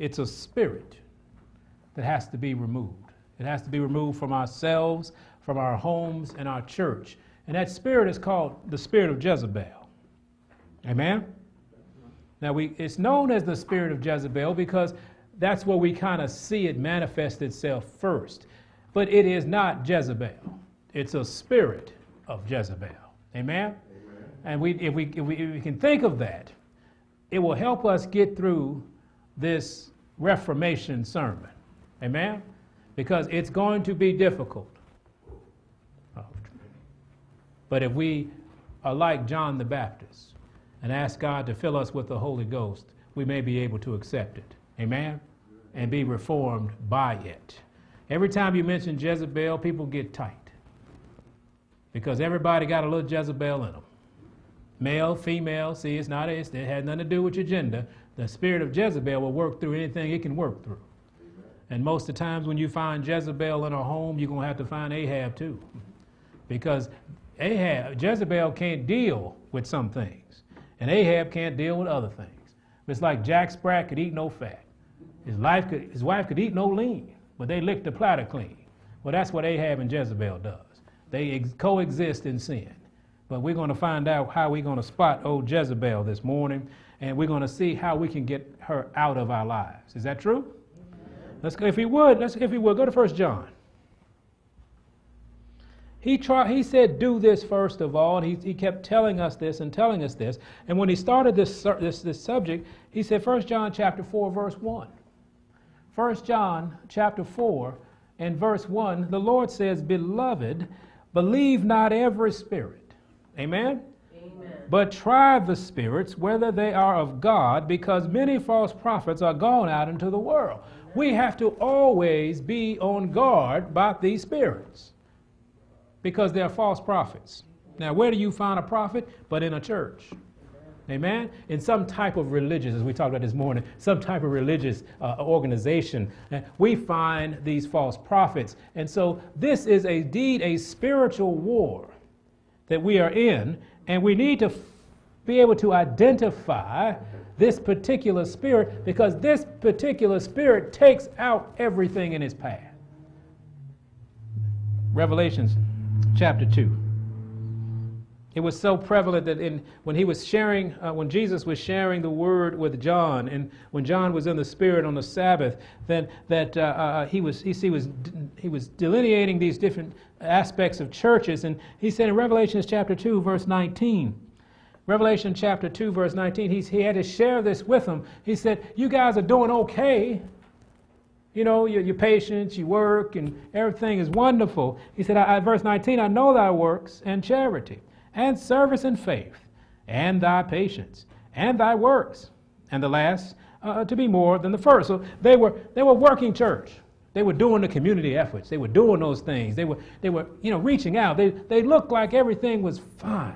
It's a spirit that has to be removed. It has to be removed from ourselves, from our homes, and our church. And that spirit is called the spirit of Jezebel. Amen? Now, we, it's known as the spirit of Jezebel because that's where we kind of see it manifest itself first. But it is not Jezebel, it's a spirit of Jezebel. Amen? Amen. And we, if, we, if, we, if we can think of that, it will help us get through this Reformation sermon. Amen? Because it's going to be difficult. But if we are like John the Baptist and ask God to fill us with the Holy Ghost, we may be able to accept it. Amen? And be reformed by it. Every time you mention Jezebel, people get tight. Because everybody got a little Jezebel in them. Male, female, see, it's not, it's, it has nothing to do with your gender. The spirit of Jezebel will work through anything it can work through. And most of the times when you find Jezebel in a home, you're going to have to find Ahab too. Because Ahab, Jezebel can't deal with some things, and Ahab can't deal with other things. It's like Jack Sprat could eat no fat. His, life could, his wife could eat no lean, but they licked the platter clean. Well, that's what Ahab and Jezebel does. They ex- coexist in sin. But we're going to find out how we're going to spot old Jezebel this morning, and we're going to see how we can get her out of our lives. Is that true? Let's go, if he would, let's if he would go to First John. He tried, he said, do this first of all, and he, he kept telling us this and telling us this. And when he started this, this, this subject, he said, 1 John chapter 4, verse 1. 1 John chapter 4 and verse 1, the Lord says, Beloved, believe not every spirit. Amen? But try the spirits, whether they are of God, because many false prophets are gone out into the world. We have to always be on guard about these spirits because they're false prophets. Now, where do you find a prophet? But in a church. Amen? In some type of religious, as we talked about this morning, some type of religious uh, organization, uh, we find these false prophets. And so this is indeed a spiritual war that we are in, and we need to be able to identify this particular spirit because this particular spirit takes out everything in its path. Revelations chapter 2. It was so prevalent that in, when he was sharing, uh, when Jesus was sharing the word with John, and when John was in the Spirit on the Sabbath, then that uh, uh, he was he, he was he was delineating these different aspects of churches, and he said in Revelation chapter two, verse 19. Revelation chapter 2, verse 19, he, he had to share this with them. He said, You guys are doing okay. You know, your, your patience, your work, and everything is wonderful. He said, I, verse 19, I know thy works and charity, and service and faith, and thy patience, and thy works. And the last, uh, to be more than the first. So they were, they were working church. They were doing the community efforts. They were doing those things. They were, they were you know, reaching out. They, they looked like everything was fine.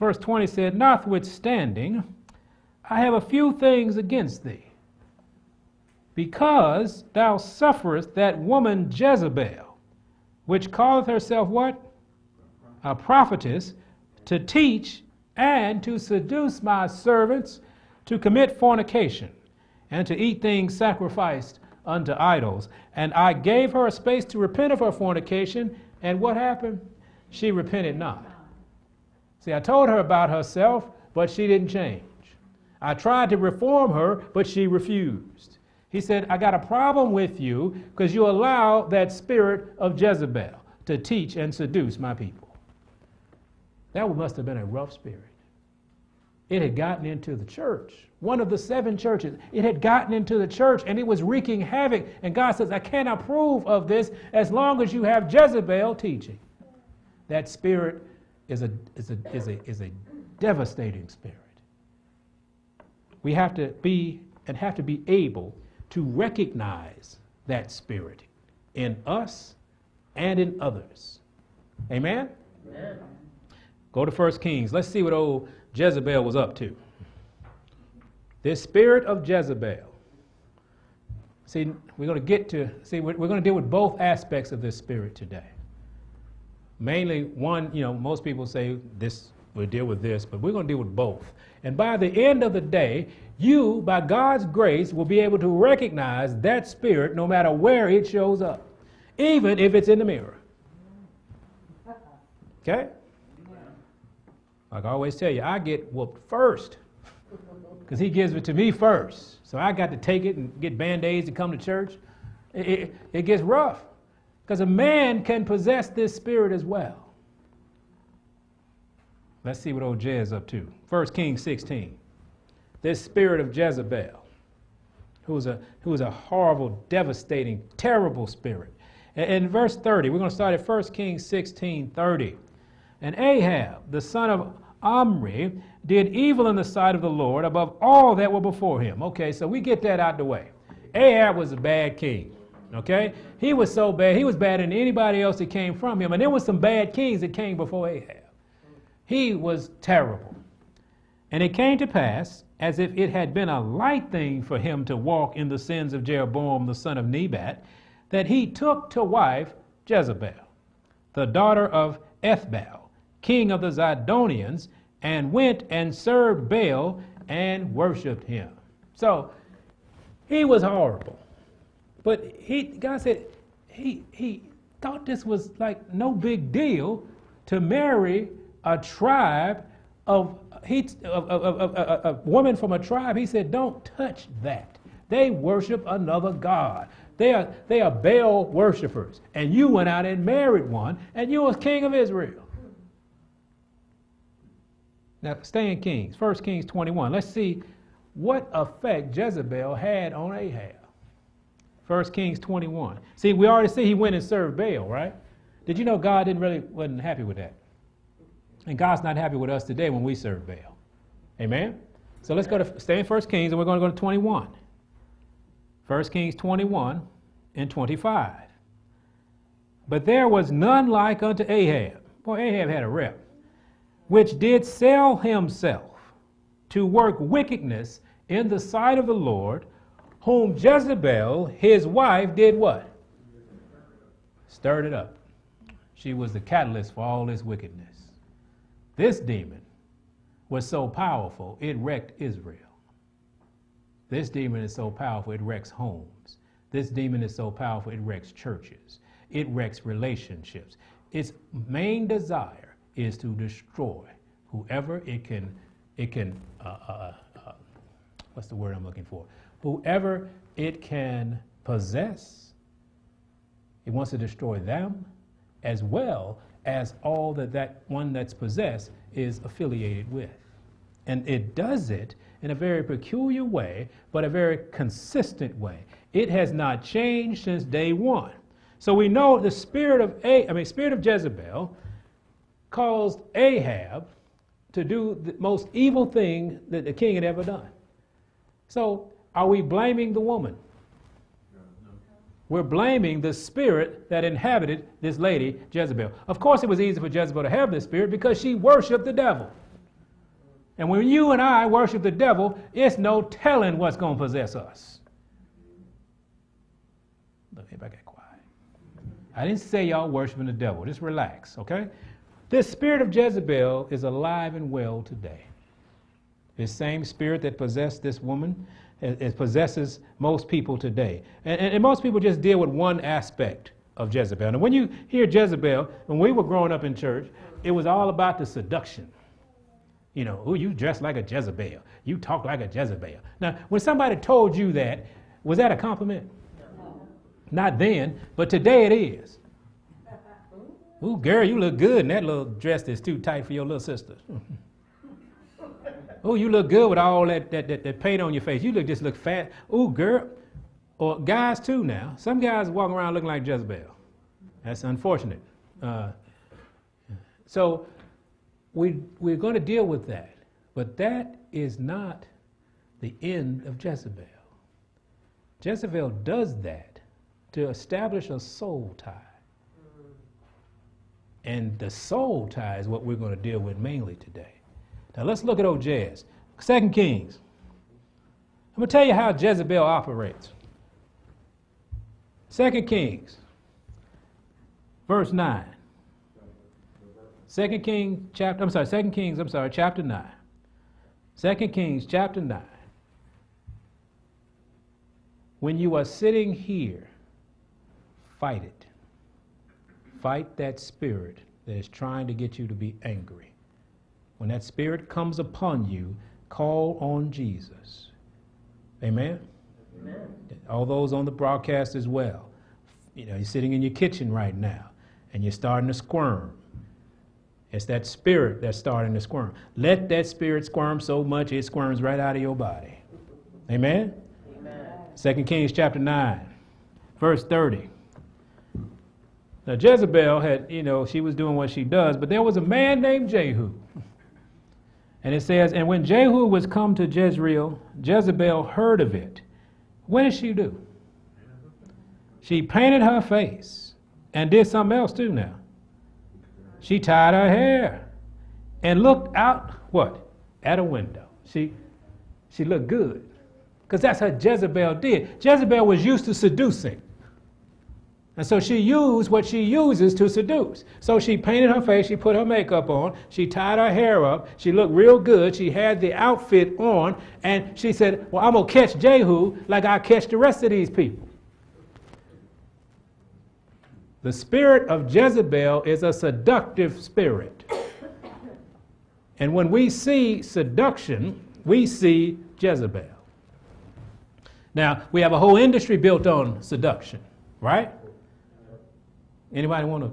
Verse 20 said, Notwithstanding, I have a few things against thee because thou sufferest that woman Jezebel, which calleth herself what? A prophetess, to teach and to seduce my servants to commit fornication and to eat things sacrificed unto idols. And I gave her a space to repent of her fornication, and what happened? She repented not. See, I told her about herself, but she didn't change. I tried to reform her, but she refused. He said, I got a problem with you because you allow that spirit of Jezebel to teach and seduce my people. That must have been a rough spirit. It had gotten into the church, one of the seven churches. It had gotten into the church and it was wreaking havoc. And God says, I can't approve of this as long as you have Jezebel teaching. That spirit is a, is a, is a, is a devastating spirit. We have to be and have to be able to recognize that spirit in us and in others. Amen? Amen? Go to 1 Kings. Let's see what old Jezebel was up to. This spirit of Jezebel. See, we're going to get to, see, we're going to deal with both aspects of this spirit today. Mainly, one, you know, most people say this we'll deal with this, but we're going to deal with both. And by the end of the day, you, by God's grace, will be able to recognize that spirit no matter where it shows up, even if it's in the mirror. Okay? Like I always tell you, I get whooped first because he gives it to me first. So I got to take it and get band aids to come to church. It, it, it gets rough because a man can possess this spirit as well. Let's see what old Jez is up to. 1 Kings 16. This spirit of Jezebel, who was a, who was a horrible, devastating, terrible spirit. In verse 30, we're going to start at 1 Kings 16 30. And Ahab, the son of Omri, did evil in the sight of the Lord above all that were before him. Okay, so we get that out the way. Ahab was a bad king. Okay? He was so bad, he was better than anybody else that came from him. And there were some bad kings that came before Ahab. He was terrible. And it came to pass, as if it had been a light thing for him to walk in the sins of Jeroboam the son of Nebat, that he took to wife Jezebel, the daughter of Ethbaal, king of the Zidonians, and went and served Baal and worshiped him. So he was horrible. But he, God said, he, he thought this was like no big deal to marry a tribe of, he, of, of, of, a woman from a tribe. He said, don't touch that. They worship another God. They are, they are Baal worshippers. And you went out and married one, and you was king of Israel. Now, stay in Kings, 1 Kings 21. Let's see what effect Jezebel had on Ahab. 1 Kings 21. See, we already see he went and served Baal, right? Did you know God didn't really wasn't happy with that? And God's not happy with us today when we serve Baal. Amen? So let's go to stay in 1 Kings and we're going to go to 21. 1 Kings 21 and 25. But there was none like unto Ahab. Boy, Ahab had a rep which did sell himself to work wickedness in the sight of the Lord, whom Jezebel, his wife, did what? Stirred it up. She was the catalyst for all this wickedness. This demon was so powerful, it wrecked Israel. This demon is so powerful, it wrecks homes. This demon is so powerful, it wrecks churches. It wrecks relationships. Its main desire is to destroy whoever it can, it can, uh, uh, uh, what's the word I'm looking for? Whoever it can possess, it wants to destroy them as well as all that that one that's possessed is affiliated with. And it does it in a very peculiar way, but a very consistent way. It has not changed since day one. So we know the spirit of a, I mean, spirit of Jezebel caused Ahab to do the most evil thing that the king had ever done. So, are we blaming the woman? We're blaming the spirit that inhabited this lady, Jezebel. Of course, it was easy for Jezebel to have this spirit because she worshiped the devil. And when you and I worship the devil, it's no telling what's going to possess us. Look, everybody get quiet. I didn't say y'all worshiping the devil. Just relax, okay? This spirit of Jezebel is alive and well today. This same spirit that possessed this woman, it, possesses most people today. And, and, most people just deal with one aspect of Jezebel. And when you hear Jezebel, when we were growing up in church, it was all about the seduction. You know, oh, you dress like a Jezebel. You talk like a Jezebel. Now, when somebody told you that, was that a compliment? No. Not then, but today it is. Ooh, girl, you look good in that little dress that's too tight for your little sister. oh, you look good with all that, that, that, that, paint on your face. You look just look fat. Ooh, girl. Or guys too now. Some guys walking around looking like Jezebel. That's unfortunate. Uh, so we, we're going to deal with that. But that is not the end of Jezebel. Jezebel does that to establish a soul tie. And the soul tie is what we're going to deal with mainly today. Now let's look at old Jez. Second Kings. I'm going to tell you how Jezebel operates. Second Kings, verse 9. Second Kings chapter, I'm sorry, Second Kings, I'm sorry, chapter 9. Second Kings chapter 9. When you are sitting here, fight it. Fight that spirit that is trying to get you to be angry. When that spirit comes upon you, call on Jesus. Amen? Amen. All those on the broadcast as well. You know, you're sitting in your kitchen right now and you're starting to squirm. It's that spirit that's starting to squirm. Let that spirit squirm so much it squirms right out of your body. Amen? Amen. 2 Kings chapter 9, verse 30. Now, Jezebel had, you know, she was doing what she does, but there was a man named Jehu. And it says, And when Jehu was come to Jezreel, Jezebel heard of it. What did she do? She painted her face and did something else too now. She tied her hair and looked out, what? At a window. She, she looked good. Because that's how Jezebel did. Jezebel was used to seducing. And so she used what she uses to seduce. So she painted her face, she put her makeup on, she tied her hair up, she looked real good, she had the outfit on, and she said, Well, I'm going to catch Jehu like I catch the rest of these people. The spirit of Jezebel is a seductive spirit. And when we see seduction, we see Jezebel. Now, we have a whole industry built on seduction, right? Anybody want to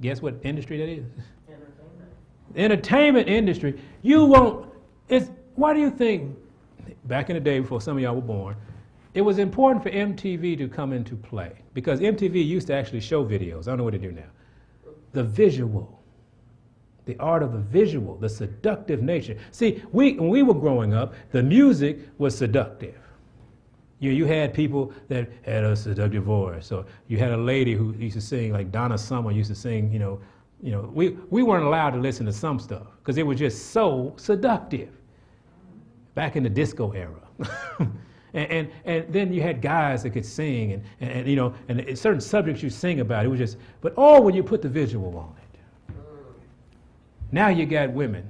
guess what industry that is? Entertainment. Entertainment industry. You won't. It's. Why do you think? Back in the day, before some of y'all were born, it was important for MTV to come into play because MTV used to actually show videos. I don't know what they do now. The visual, the art of the visual, the seductive nature. See, we when we were growing up, the music was seductive. You, you had people that had a seductive voice, or you had a lady who used to sing, like Donna Summer used to sing, you know, you know, we, we weren't allowed to listen to some stuff because it was just so seductive back in the disco era. and, and, and, then you had guys that could sing and, and, and, you know, and certain subjects you sing about, it was just, but all when you put the visual on it. Now you got women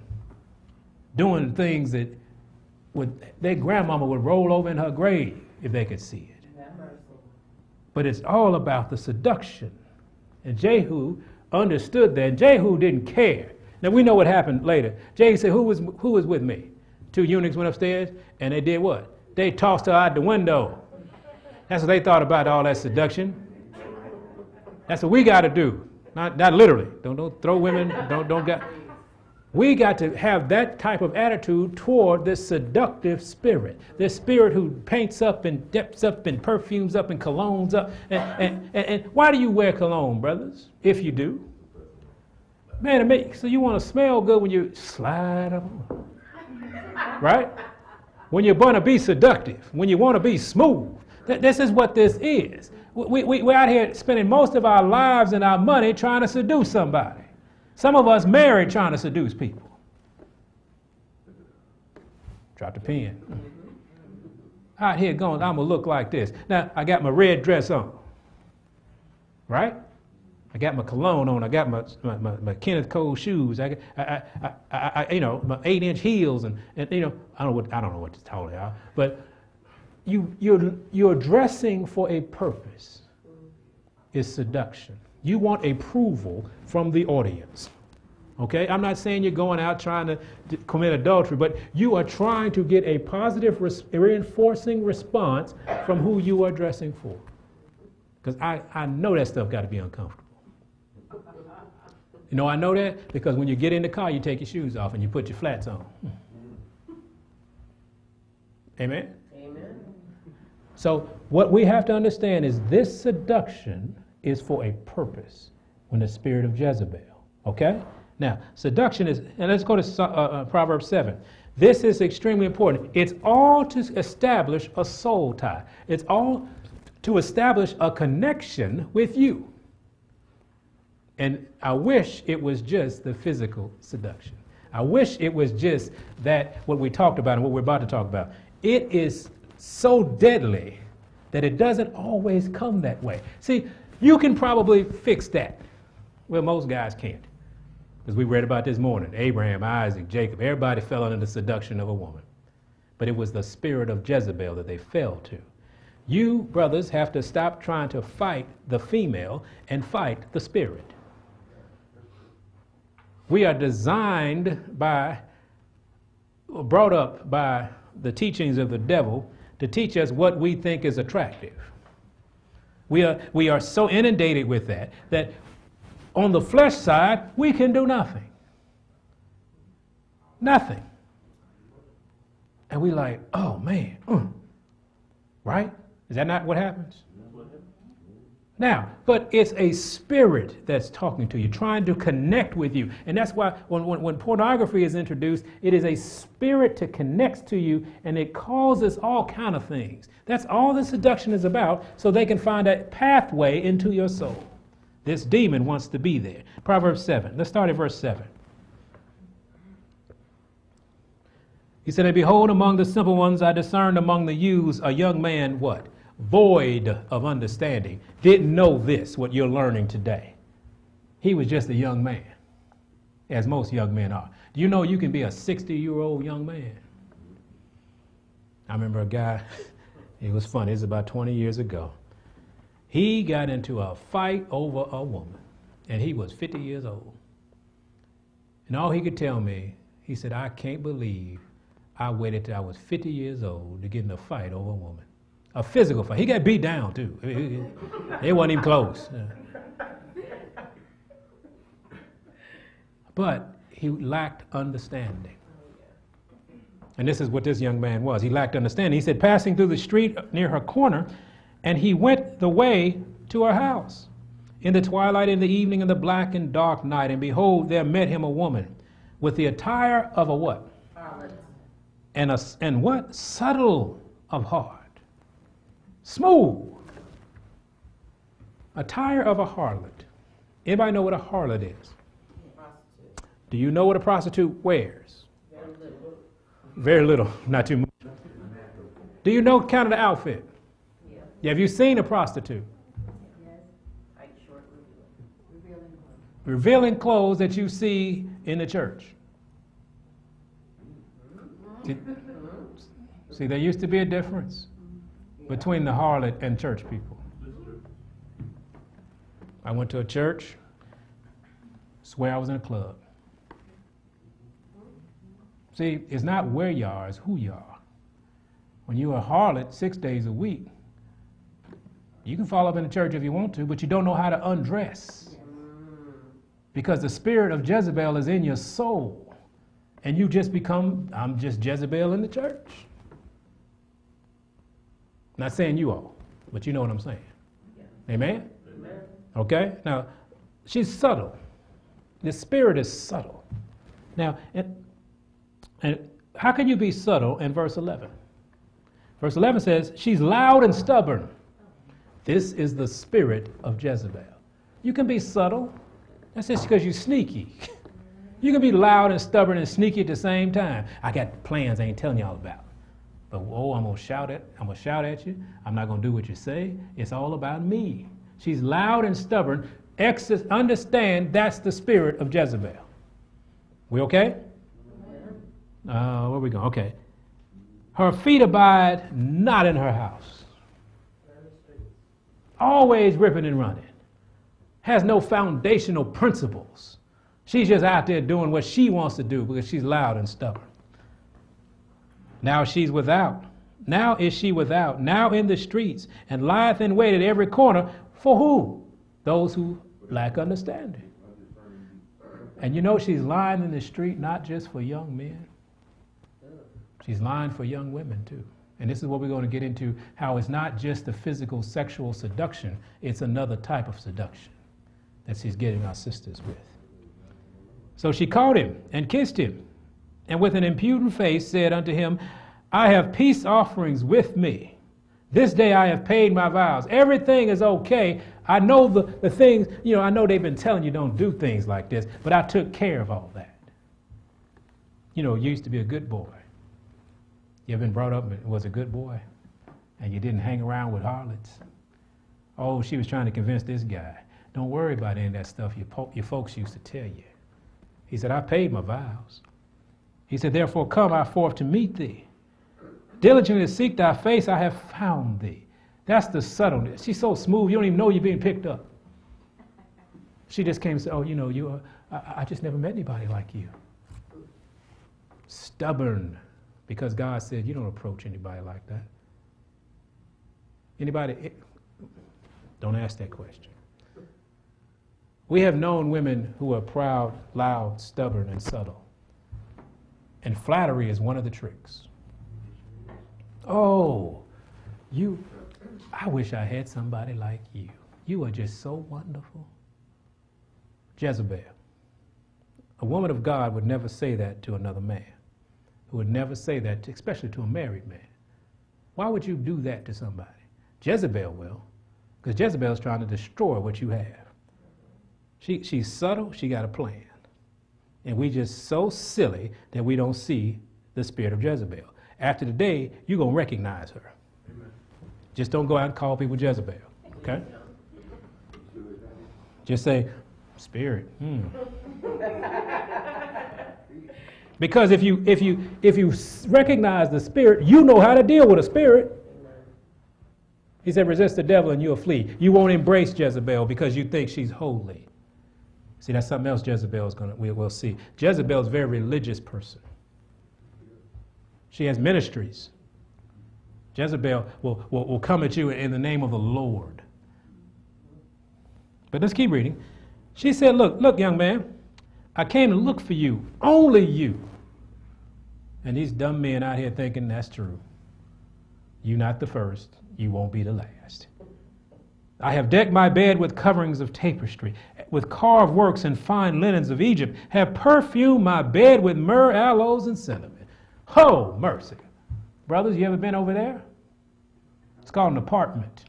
doing things that would, their grandmama would roll over in her grave if they could see it. But it's all about the seduction. And Jehu understood that. And Jehu didn't care. Now we know what happened later. Jehu said, Who was, who was with me? Two eunuchs went upstairs and they did what? They tossed her out the window. That's what they thought about all that seduction. That's what we got to do. Not, not literally. Don't, don't throw women. Don't, don't get. We got to have that type of attitude toward this seductive spirit, this spirit who paints up and dips up and perfumes up and colognes up. And, and, and, and why do you wear cologne, brothers, if you do? Man, it makes, so you want to smell good when you slide up Right? When you want to be seductive, when you want to be smooth. Th- this is what this is. We, we, we're out here spending most of our lives and our money trying to seduce somebody. Some of us married trying to seduce people. Drop the pen. Out here going, I'm gonna look like this. Now I got my red dress on, right? I got my cologne on. I got my my, my, my Kenneth Cole shoes. I, I, I, I, you know, my eight-inch heels, and, and you know, I don't know what I don't know what to tell you, but you you're you're dressing for a purpose. Is seduction. You want approval from the audience. Okay? I'm not saying you're going out trying to commit adultery, but you are trying to get a positive, res- reinforcing response from who you are dressing for. Because I, I know that stuff got to be uncomfortable. You know, I know that because when you get in the car, you take your shoes off and you put your flats on. Amen? Amen. So, what we have to understand is this seduction is for a purpose when the spirit of Jezebel. Okay? Now, seduction is, and let's go to uh, uh, Proverbs 7. This is extremely important. It's all to establish a soul tie, it's all to establish a connection with you. And I wish it was just the physical seduction. I wish it was just that what we talked about and what we're about to talk about. It is so deadly that it doesn't always come that way. See, you can probably fix that. Well, most guys can't. As we read about this morning, Abraham, Isaac, Jacob, everybody fell under the seduction of a woman. But it was the spirit of Jezebel that they fell to. You, brothers, have to stop trying to fight the female and fight the spirit. We are designed by, brought up by the teachings of the devil to teach us what we think is attractive. We are, we are so inundated with that that on the flesh side, we can do nothing. Nothing. And we like, oh man, mm. right? Is that not what happens? Now, but it's a spirit that's talking to you, trying to connect with you. And that's why when, when, when, pornography is introduced, it is a spirit to connect to you and it causes all kind of things. That's all the seduction is about, so they can find a pathway into your soul. This demon wants to be there. Proverbs 7. Let's start at verse 7. He said, And behold, among the simple ones I discerned among the youths a young man, what? Void of understanding, didn't know this, what you're learning today. He was just a young man, as most young men are. Do you know you can be a 60 year old young man? I remember a guy, it was funny, it was about 20 years ago. He got into a fight over a woman, and he was 50 years old. And all he could tell me, he said, I can't believe I waited till I was 50 years old to get in a fight over a woman a physical fight. He got beat down too. It wasn't even close. But he lacked understanding. And this is what this young man was. He lacked understanding. He said, passing through the street near her corner, and he went the way to her house. In the twilight, in the evening, in the black and dark night, and behold, there met him a woman with the attire of a what? Harlot. And, a, and what? Subtle of heart smooth. Attire of a harlot. Anybody know what a harlot is? Do you know what a prostitute wears? Very little. Very little, not too much. Do you know kind of the outfit? Yeah. yeah have you seen a prostitute? Yes. Revealing clothes. Revealing clothes that you see in the church. Mm-hmm. See, there used to be a difference between the harlot and church people. I went to a church, swear I was in a club. See, it's not where you are, it's who you are. When you're a harlot six days a week, you can fall up in the church if you want to, but you don't know how to undress. Because the spirit of Jezebel is in your soul. And you just become, I'm just Jezebel in the church. Not saying you all, but you know what I'm saying. Yeah. Amen? Amen? Okay? Now, she's subtle. The spirit is subtle. Now, and, and how can you be subtle in verse 11? Verse 11 says, She's loud and stubborn. This is the spirit of Jezebel. You can be subtle. That's just because you're sneaky. you can be loud and stubborn and sneaky at the same time. I got plans I ain't telling y'all about. But oh, I'm gonna shout at I'm gonna shout at you. I'm not gonna do what you say. It's all about me. She's loud and stubborn. Exis, understand that's the spirit of Jezebel. We okay? Uh, where we go? Okay. Her feet abide not in her house. Always ripping and running. Has no foundational principles. She's just out there doing what she wants to do because she's loud and stubborn. Now she's without. Now is she without, now in the streets, and lieth in wait at every corner. For who? Those who lack understanding. And you know she's lying in the street not just for young men. She's lying for young women too. And this is what we're going to get into how it's not just the physical sexual seduction, it's another type of seduction that she's getting our sisters with. So she caught him and kissed him and with an impudent face said unto him, I have peace offerings with me. This day I have paid my vows. Everything is okay. I know the, the things, you know, I know they've been telling you don't do things like this, but I took care of all that. You know, you used to be a good boy. You've been brought up and was a good boy? And you didn't hang around with harlots? Oh, she was trying to convince this guy. Don't worry about any of that stuff your, po- your folks used to tell you. He said, I paid my vows. He said, Therefore come I forth to meet thee. Diligently seek thy face, I have found thee. That's the subtleness. She's so smooth, you don't even know you're being picked up. She just came and said, Oh, you know, you are, I, I just never met anybody like you. Stubborn, because God said, You don't approach anybody like that. Anybody? It, don't ask that question. We have known women who are proud, loud, stubborn, and subtle. And flattery is one of the tricks. Oh, you, I wish I had somebody like you. You are just so wonderful. Jezebel. A woman of God would never say that to another man, who would never say that, to, especially to a married man. Why would you do that to somebody? Jezebel will, because Jezebel is trying to destroy what you have. She, she's subtle, she got a plan. And we just so silly that we don't see the spirit of Jezebel. After the day, you're going to recognize her. Amen. Just don't go out and call people Jezebel, okay? Just say, spirit. Hmm. because if you if you if you recognize the spirit, you know how to deal with a spirit. He said, resist the devil and you'll flee. You won't embrace Jezebel because you think she's holy. See, that's something else Jezebel is going to, we, will see. Jezebel is a very religious person. She has ministries. Jezebel will, will, will come at you in the name of the Lord. But let's keep reading. She said, Look, look, young man, I came to look for you, only you. And these dumb men out here thinking that's true. You're not the first, you won't be the last. I have decked my bed with coverings of tapestry, with carved works and fine linens of Egypt, have perfumed my bed with myrrh, aloes, and cinnamon. Ho, mercy. Brothers, you ever been over there? It's called an apartment.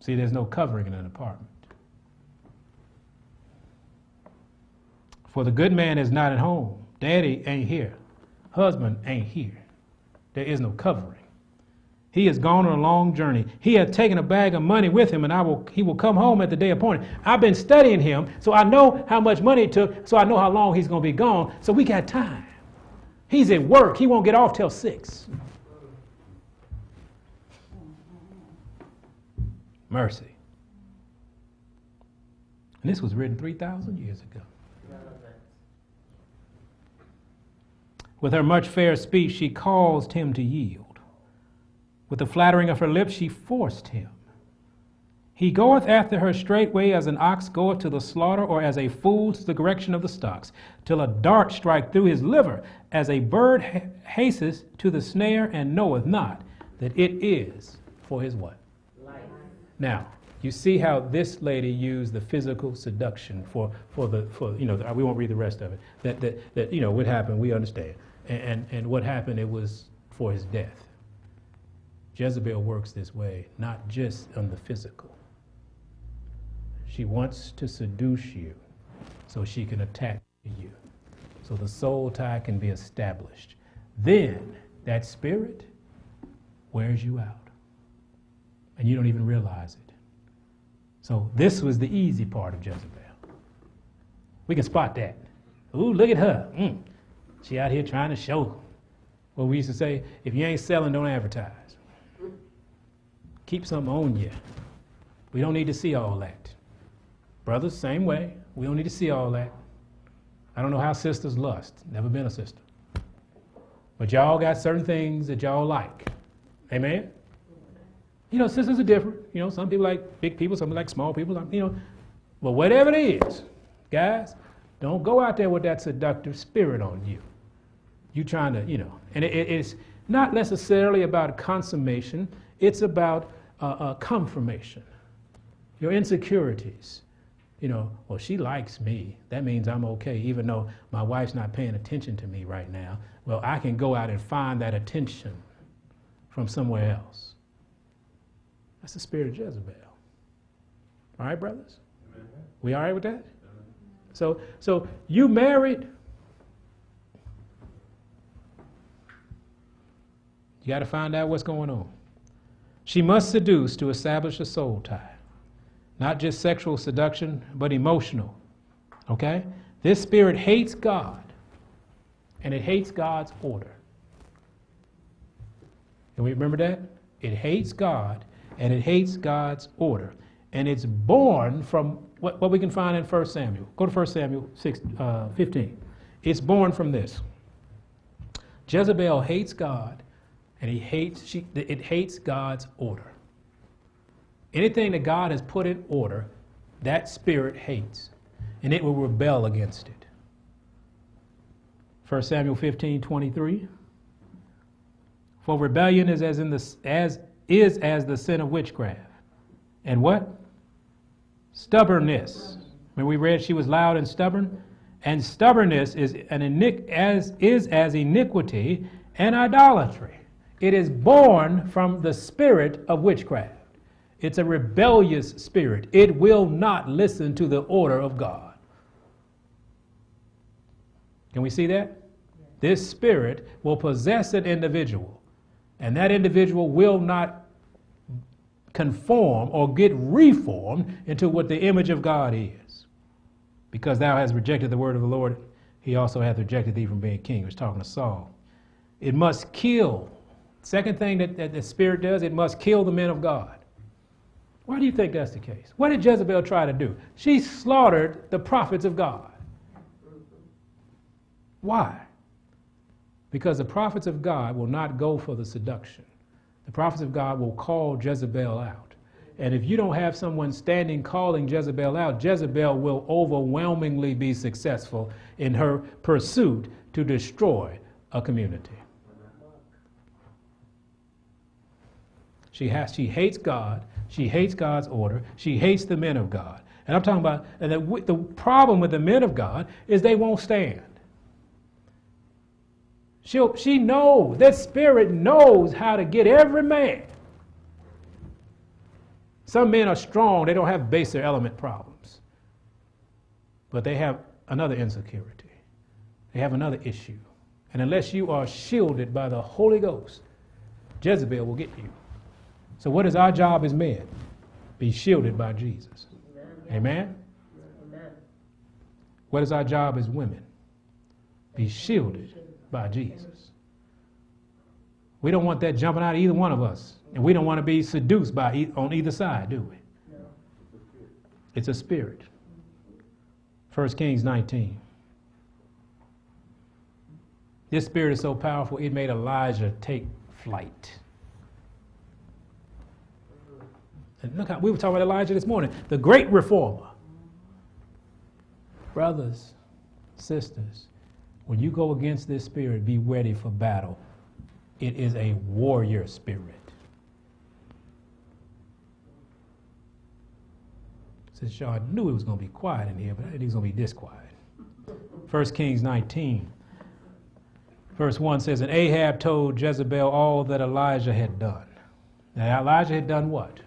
See, there's no covering in an apartment. For the good man is not at home. Daddy ain't here. Husband ain't here. There is no covering. He has gone on a long journey. He has taken a bag of money with him, and I will, he will come home at the day appointed. I've been studying him, so I know how much money it took, so I know how long he's going to be gone, so we got time. He's at work. He won't get off till 6. Mercy. And this was written 3,000 years ago. With her much fair speech, she caused him to yield. With the flattering of her lips, she forced him. He goeth after her straightway as an ox goeth to the slaughter, or as a fool to the correction of the stocks, till a dart strike through his liver, as a bird hasteth to the snare, and knoweth not that it is for his what? Life. Now, you see how this lady used the physical seduction for, for the for you know we won't read the rest of it that that, that you know what happened we understand and, and what happened it was for his death Jezebel works this way, not just on the physical. She wants to seduce you so she can attack you, so the soul tie can be established. Then that spirit wears you out, and you don't even realize it. So this was the easy part of Jezebel. We can spot that. Ooh, look at her. Mm. She out here trying to show. What we used to say, if you ain't selling, don't advertise keep something on you. We don't need to see all that. Brothers, same way. We don't need to see all that. I don't know how sisters lust. Never been a sister. But y'all got certain things that y'all like. Amen? You know, sisters are different. You know, some people like big people, some like small people. You know, but whatever it is, guys, don't go out there with that seductive spirit on you. You trying to, you know, and it, it's not necessarily about consummation. It's about uh, uh, confirmation, your insecurities. You know, well, she likes me. That means I'm okay, even though my wife's not paying attention to me right now. Well, I can go out and find that attention from somewhere else. That's the spirit of Jezebel. All right, brothers? Amen. We all right with that? So, so you married. You got to find out what's going on. She must seduce to establish a soul tie. Not just sexual seduction, but emotional. Okay? This spirit hates God and it hates God's order. Can we remember that? It hates God and it hates God's order. And it's born from what, what we can find in 1 Samuel. Go to 1 Samuel 6, uh, 15. It's born from this. Jezebel hates God and he hates, she, it hates God's order. Anything that God has put in order, that spirit hates, and it will rebel against it. 1 Samuel 15, 23. For rebellion is as in the as is as the sin of witchcraft. And what? Stubbornness. When we read she was loud and stubborn, and stubbornness is an iniq- as is as iniquity and idolatry. It is born from the spirit of witchcraft. It's a rebellious spirit. It will not listen to the order of God. Can we see that? This spirit will possess an individual, and that individual will not conform or get reformed into what the image of God is. Because thou hast rejected the word of the Lord, he also hath rejected thee from being king. He was talking to Saul. It must kill. Second thing that, that the spirit does, it must kill the men of God. Why do you think that's the case? What did Jezebel try to do? She slaughtered the prophets of God. Why? Because the prophets of God will not go for the seduction. The prophets of God will call Jezebel out. And if you don't have someone standing calling Jezebel out, Jezebel will overwhelmingly be successful in her pursuit to destroy a community. She, has, she hates God she hates God's order. She hates the men of God. And I'm talking about and the, the problem with the men of God is they won't stand. she she knows, that spirit knows how to get every man. Some men are strong, they don't have baser element problems. But they have another insecurity, they have another issue. And unless you are shielded by the Holy Ghost, Jezebel will get you. So, what is our job as men? Be shielded by Jesus. Amen? Amen? What is our job as women? Be shielded by Jesus. We don't want that jumping out of either one of us. And we don't want to be seduced by e- on either side, do we? It's a spirit. 1 Kings 19. This spirit is so powerful, it made Elijah take flight. Look how we were talking about Elijah this morning, the great reformer. Brothers, sisters, when you go against this spirit, be ready for battle. It is a warrior spirit. Since y'all knew it was going to be quiet in here, but it was going to be this quiet. 1 Kings 19, verse 1 says, And Ahab told Jezebel all that Elijah had done. Now, Elijah had done what?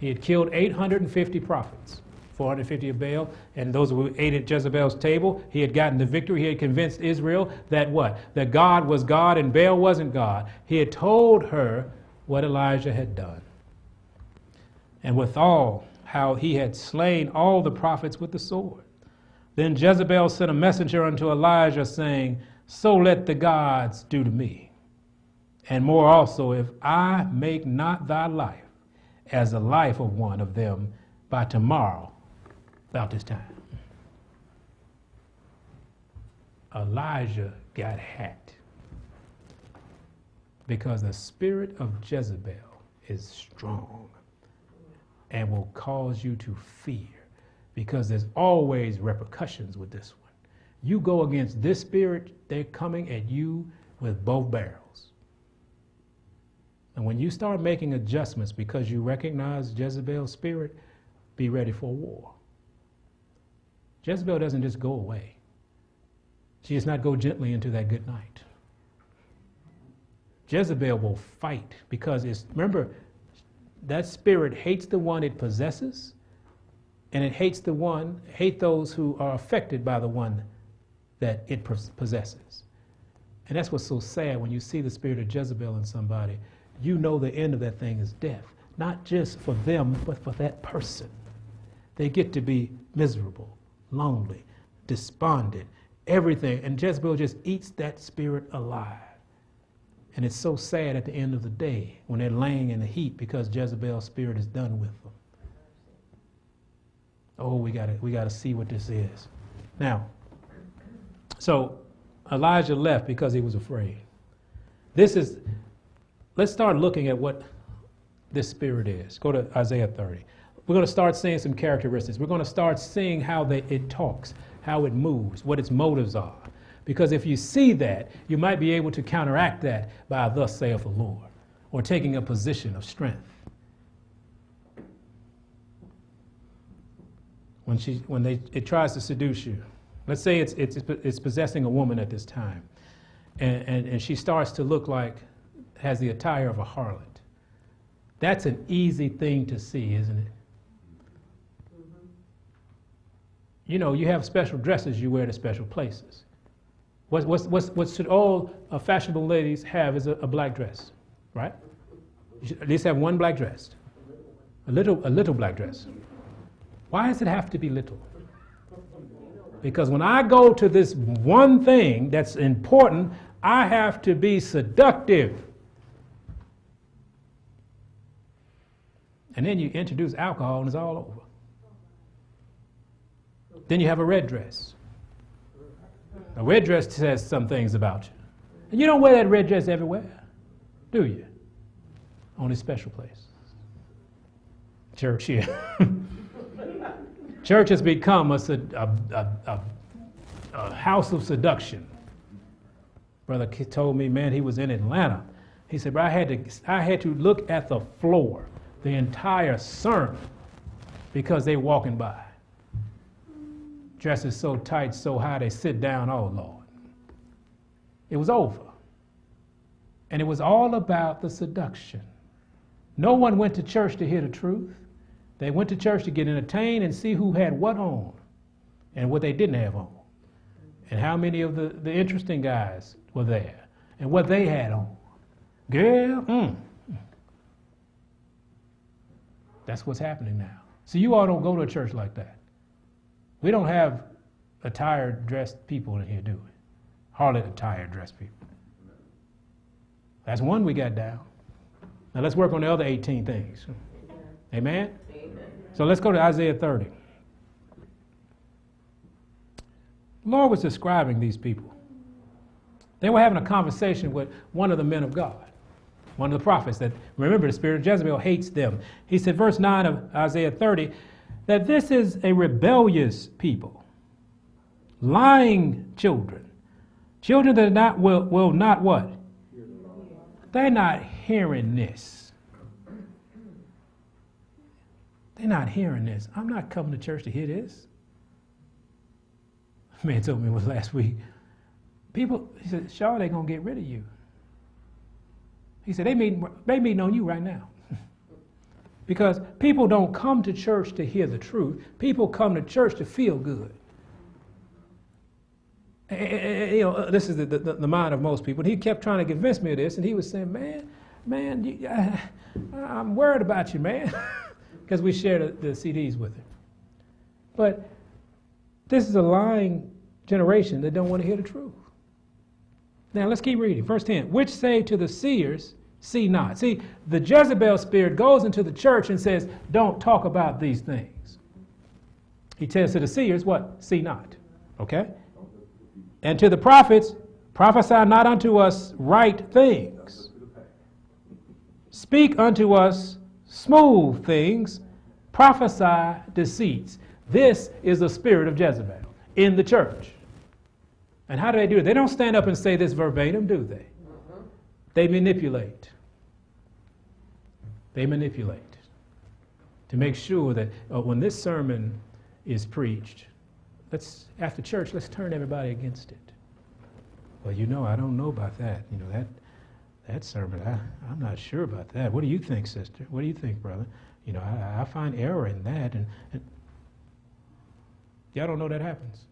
He had killed 850 prophets, 450 of Baal, and those who ate at Jezebel's table. He had gotten the victory. He had convinced Israel that what? That God was God and Baal wasn't God. He had told her what Elijah had done. And withal, how he had slain all the prophets with the sword. Then Jezebel sent a messenger unto Elijah, saying, So let the gods do to me, and more also, if I make not thy life as the life of one of them by tomorrow, about this time. Elijah got hacked because the spirit of Jezebel is strong and will cause you to fear because there's always repercussions with this one. You go against this spirit, they're coming at you with both barrels. And when you start making adjustments because you recognize Jezebel's spirit, be ready for war. Jezebel doesn't just go away. She does not go gently into that good night. Jezebel will fight because it's, remember, that spirit hates the one it possesses, and it hates the one, hate those who are affected by the one that it possesses. And that's what's so sad when you see the spirit of Jezebel in somebody you know the end of that thing is death. Not just for them, but for that person. they get to be miserable, lonely, despondent, everything. And Jezebel just eats that spirit alive. And it's so sad at the end of the day when they're laying in the heat because Jezebel's spirit is done with them. Oh, we got to we got to see what this is. Now, so Elijah left because he was afraid. This is let's start looking at what this spirit is. Go to Isaiah 30. We're going to start seeing some characteristics. We're going to start seeing how they, it talks, how it moves, what its motives are. Because if you see that, you might be able to counteract that by thus saith the Lord, or taking a position of strength. When, she, when they, it tries to seduce you, let's say it's, it's, it's possessing a woman at this time, and, and, and she starts to look like, has the attire of a harlot. That's an easy thing to see, isn't it? You know, you have special dresses you wear to special places. What, what should all uh, fashionable ladies have is a, a, black dress, right? At least have one black dress. A little, a little black dress. Why does it have to be little? Because when I go to this one thing that's important, I have to be seductive. And then you introduce alcohol and it's all over. Then you have a red dress. A red dress says some things about you. And you don't wear that red dress everywhere, do you? Only special place. Church here. Church has become a, a, a, a, house of seduction. Brother told me, man, he was in Atlanta. He said, but I had to, I had to look at the floor the entire sermon because they walking by dresses so tight, so high, they sit down, oh Lord. It was over. And it was all about the seduction. No one went to church to hear the truth. They went to church to get entertained and see who had what on and what they didn't have on. And how many of the, the interesting guys were there and what they had on. Girl, mm. That's what's happening now. So you all don't go to a church like that. We don't have attired, dressed people in here, do we? Hardly attired, dressed people. That's one we got down. Now let's work on the other 18 things. Amen? Amen? So let's go to Isaiah 30. The Lord was describing these people. They were having a conversation with one of the men of God, one of the prophets that, remember, the spirit of Jezebel hates them. He said, verse 9 of Isaiah 30, that this is a rebellious people, lying children, children that are not will, will not what? They're not hearing this. They're not hearing this. I'm not coming to church to hear this. Man told me it was last week. People, he said, Shaw, they're going to get rid of you. He said, they mean, they meeting on you right now. Because people don't come to church to hear the truth, people come to church to feel good. And, you know, uh, this is the, the, the, mind of most people. And he kept trying to convince me of this, and he was saying, Man, man, you, I, am worried about you, man. Because we share the, the CDs with him. But this is a lying generation that don't want to hear the truth. Now let's keep reading. Verse 10 Which say to the seers, see not. See, the Jezebel spirit goes into the church and says, don't talk about these things. He tells to the seers, what? See not. Okay? And to the prophets, prophesy not unto us right things. Speak unto us smooth things, prophesy deceits. This is the spirit of Jezebel in the church. And how do they do it? They don't stand up and say this verbatim, do they? They manipulate. They manipulate to make sure that uh, when this sermon is preached, let's after church, let's turn everybody against it. Well, you know, I don't know about that. You know that that sermon. I, I'm not sure about that. What do you think, sister? What do you think, brother? You know, I, I find error in that, and, and y'all don't know that happens.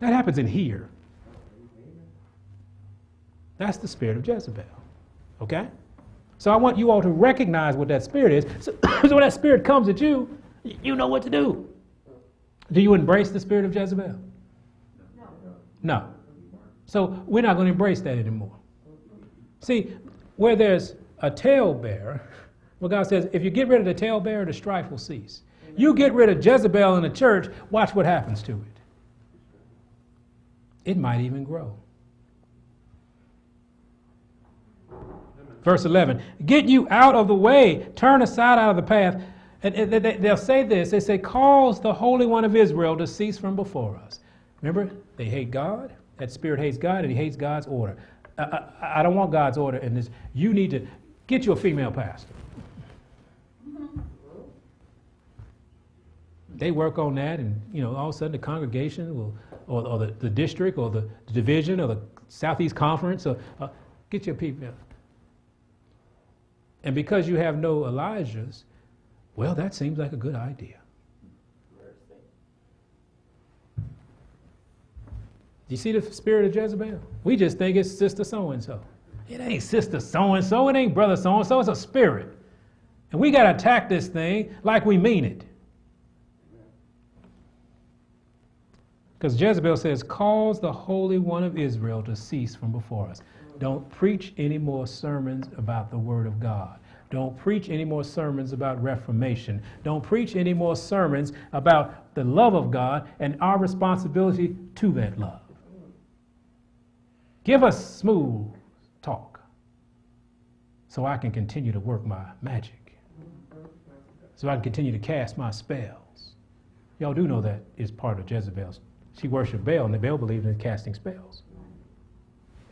that happens in here. That's the spirit of Jezebel. Okay? So I want you all to recognize what that spirit is. So, so when that spirit comes at you, You know what to do. Do you embrace the spirit of Jezebel? No. No. So we're not going to embrace that anymore. See, where there's a tail talebearer, well, God says, if you get rid of the tail talebearer, the strife will cease. You get rid of Jezebel in the church, watch what happens to it. It might even grow. Verse 11 Get you out of the way, turn aside out of the path. And they'll say this they say, Cause the Holy One of Israel to cease from before us. Remember, they hate God. That spirit hates God and he hates God's order. I, I, I don't want God's order in this. You need to get you a female pastor. They work on that, and you know, all of a sudden the congregation will, or, or the, the district, or the, division, or the Southeast Conference, or uh, get your people. And because you have no Elijahs, well, that seems like a good idea. Do you see the spirit of Jezebel? We just think it's sister so and so. It ain't sister so and so, it ain't brother so and so, it's a spirit. And we got to attack this thing like we mean it. Because Jezebel says, Cause the Holy One of Israel to cease from before us. Don't preach any more sermons about the Word of God. Don't preach any more sermons about reformation. Don't preach any more sermons about the love of God and our responsibility to that love. Give us smooth talk so I can continue to work my magic, so I can continue to cast my spells. Y'all do know that is part of Jezebel's. She worshiped Baal, and Baal believed in casting spells.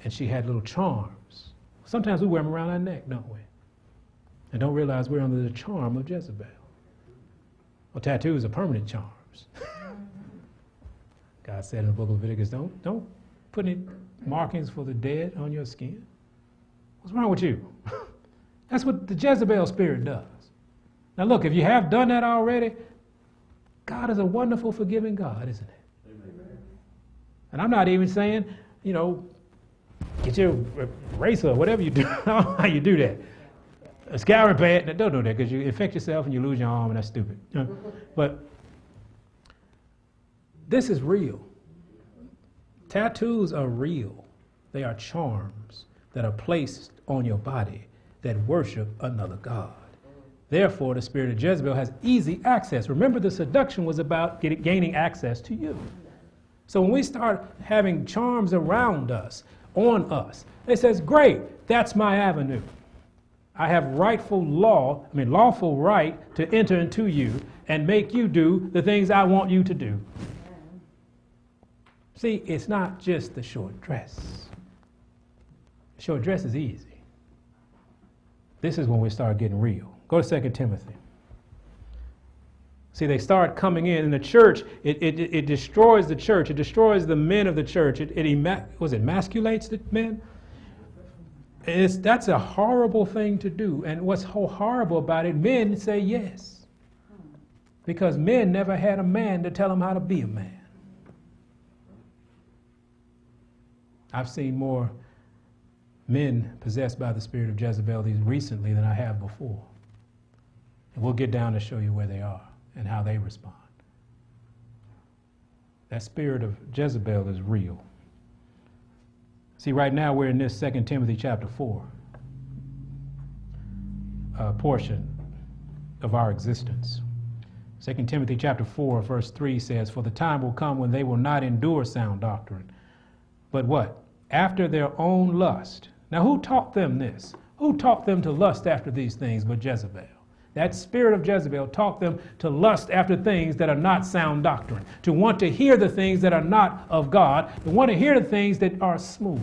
And she had little charms. Sometimes we wear them around our neck, don't we? And don't realize we're under the charm of Jezebel. Well, tattoos are permanent charms. God said in the book of Leviticus, don't, don't put any markings for the dead on your skin. What's wrong with you? That's what the Jezebel spirit does. Now, look, if you have done that already, God is a wonderful, forgiving God, isn't it? And I'm not even saying, you know, get your razor or whatever you do. how you do that. A scouring pad, don't do that because you infect yourself and you lose your arm, and that's stupid. but this is real. Tattoos are real, they are charms that are placed on your body that worship another God. Therefore, the spirit of Jezebel has easy access. Remember, the seduction was about getting, gaining access to you. So when we start having charms around us, on us, it says, Great, that's my avenue. I have rightful law, I mean, lawful right to enter into you and make you do the things I want you to do. See, it's not just the short dress. Short dress is easy. This is when we start getting real. Go to 2 Timothy. See, they start coming in, and the church, it, it, it destroys the church. It destroys the men of the church. It, it ema- was it emasculates the men? It's, that's a horrible thing to do. And what's so horrible about it, men say yes. Because men never had a man to tell them how to be a man. I've seen more men possessed by the spirit of Jezebel these recently than I have before. And we'll get down to show you where they are and how they respond. That spirit of Jezebel is real. See, right now we're in this 2 Timothy chapter 4 uh, portion of our existence. 2 Timothy chapter 4, verse 3 says, For the time will come when they will not endure sound doctrine, but what? After their own lust. Now, who taught them this? Who taught them to lust after these things but Jezebel? That spirit of Jezebel taught them to lust after things that are not sound doctrine, to want to hear the things that are not of God, to want to hear the things that are smooth.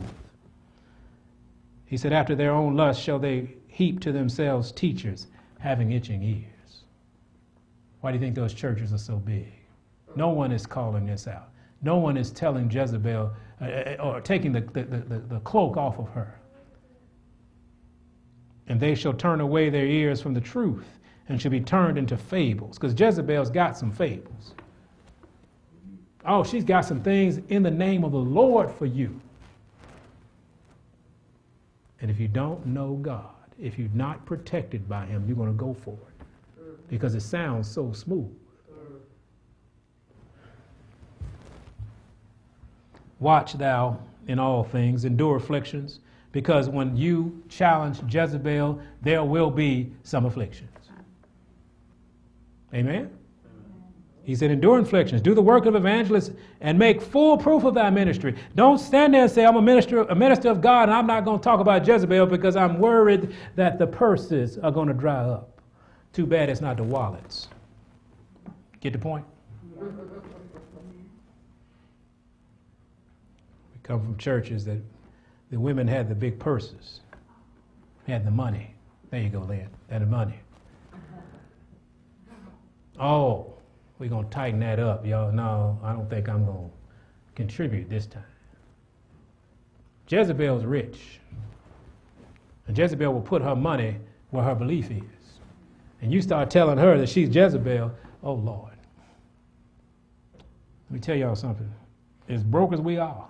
He said, After their own lust shall they heap to themselves teachers having itching ears. Why do you think those churches are so big? No one is calling this out. No one is telling Jezebel uh, uh, or taking the, the, the, the cloak off of her. And they shall turn away their ears from the truth and shall be turned into fables. Because Jezebel's got some fables. Oh, she's got some things in the name of the Lord for you. And if you don't know God, if you're not protected by Him, you're going to go for it. because it sounds so smooth. Watch thou in all things, endure afflictions, because when you challenge Jezebel, there will be some afflictions. Amen? He said, endure afflictions, do the work of evangelists, and make full proof of thy ministry. Don't stand there and say, I'm a minister, a minister of God, and I'm not going to talk about Jezebel because I'm worried that the purses are going to dry up. Too bad it's not the wallets. Get the point? We come from churches that the women had the big purses, had the money. There you go, Lynn, had the money. Oh, we're going to tighten that up, y'all. No, I don't think I'm going to contribute this time. Jezebel's rich. And Jezebel will put her money where her belief is. And you start telling her that she's Jezebel, oh Lord. Let me tell y'all something. As broke as we are,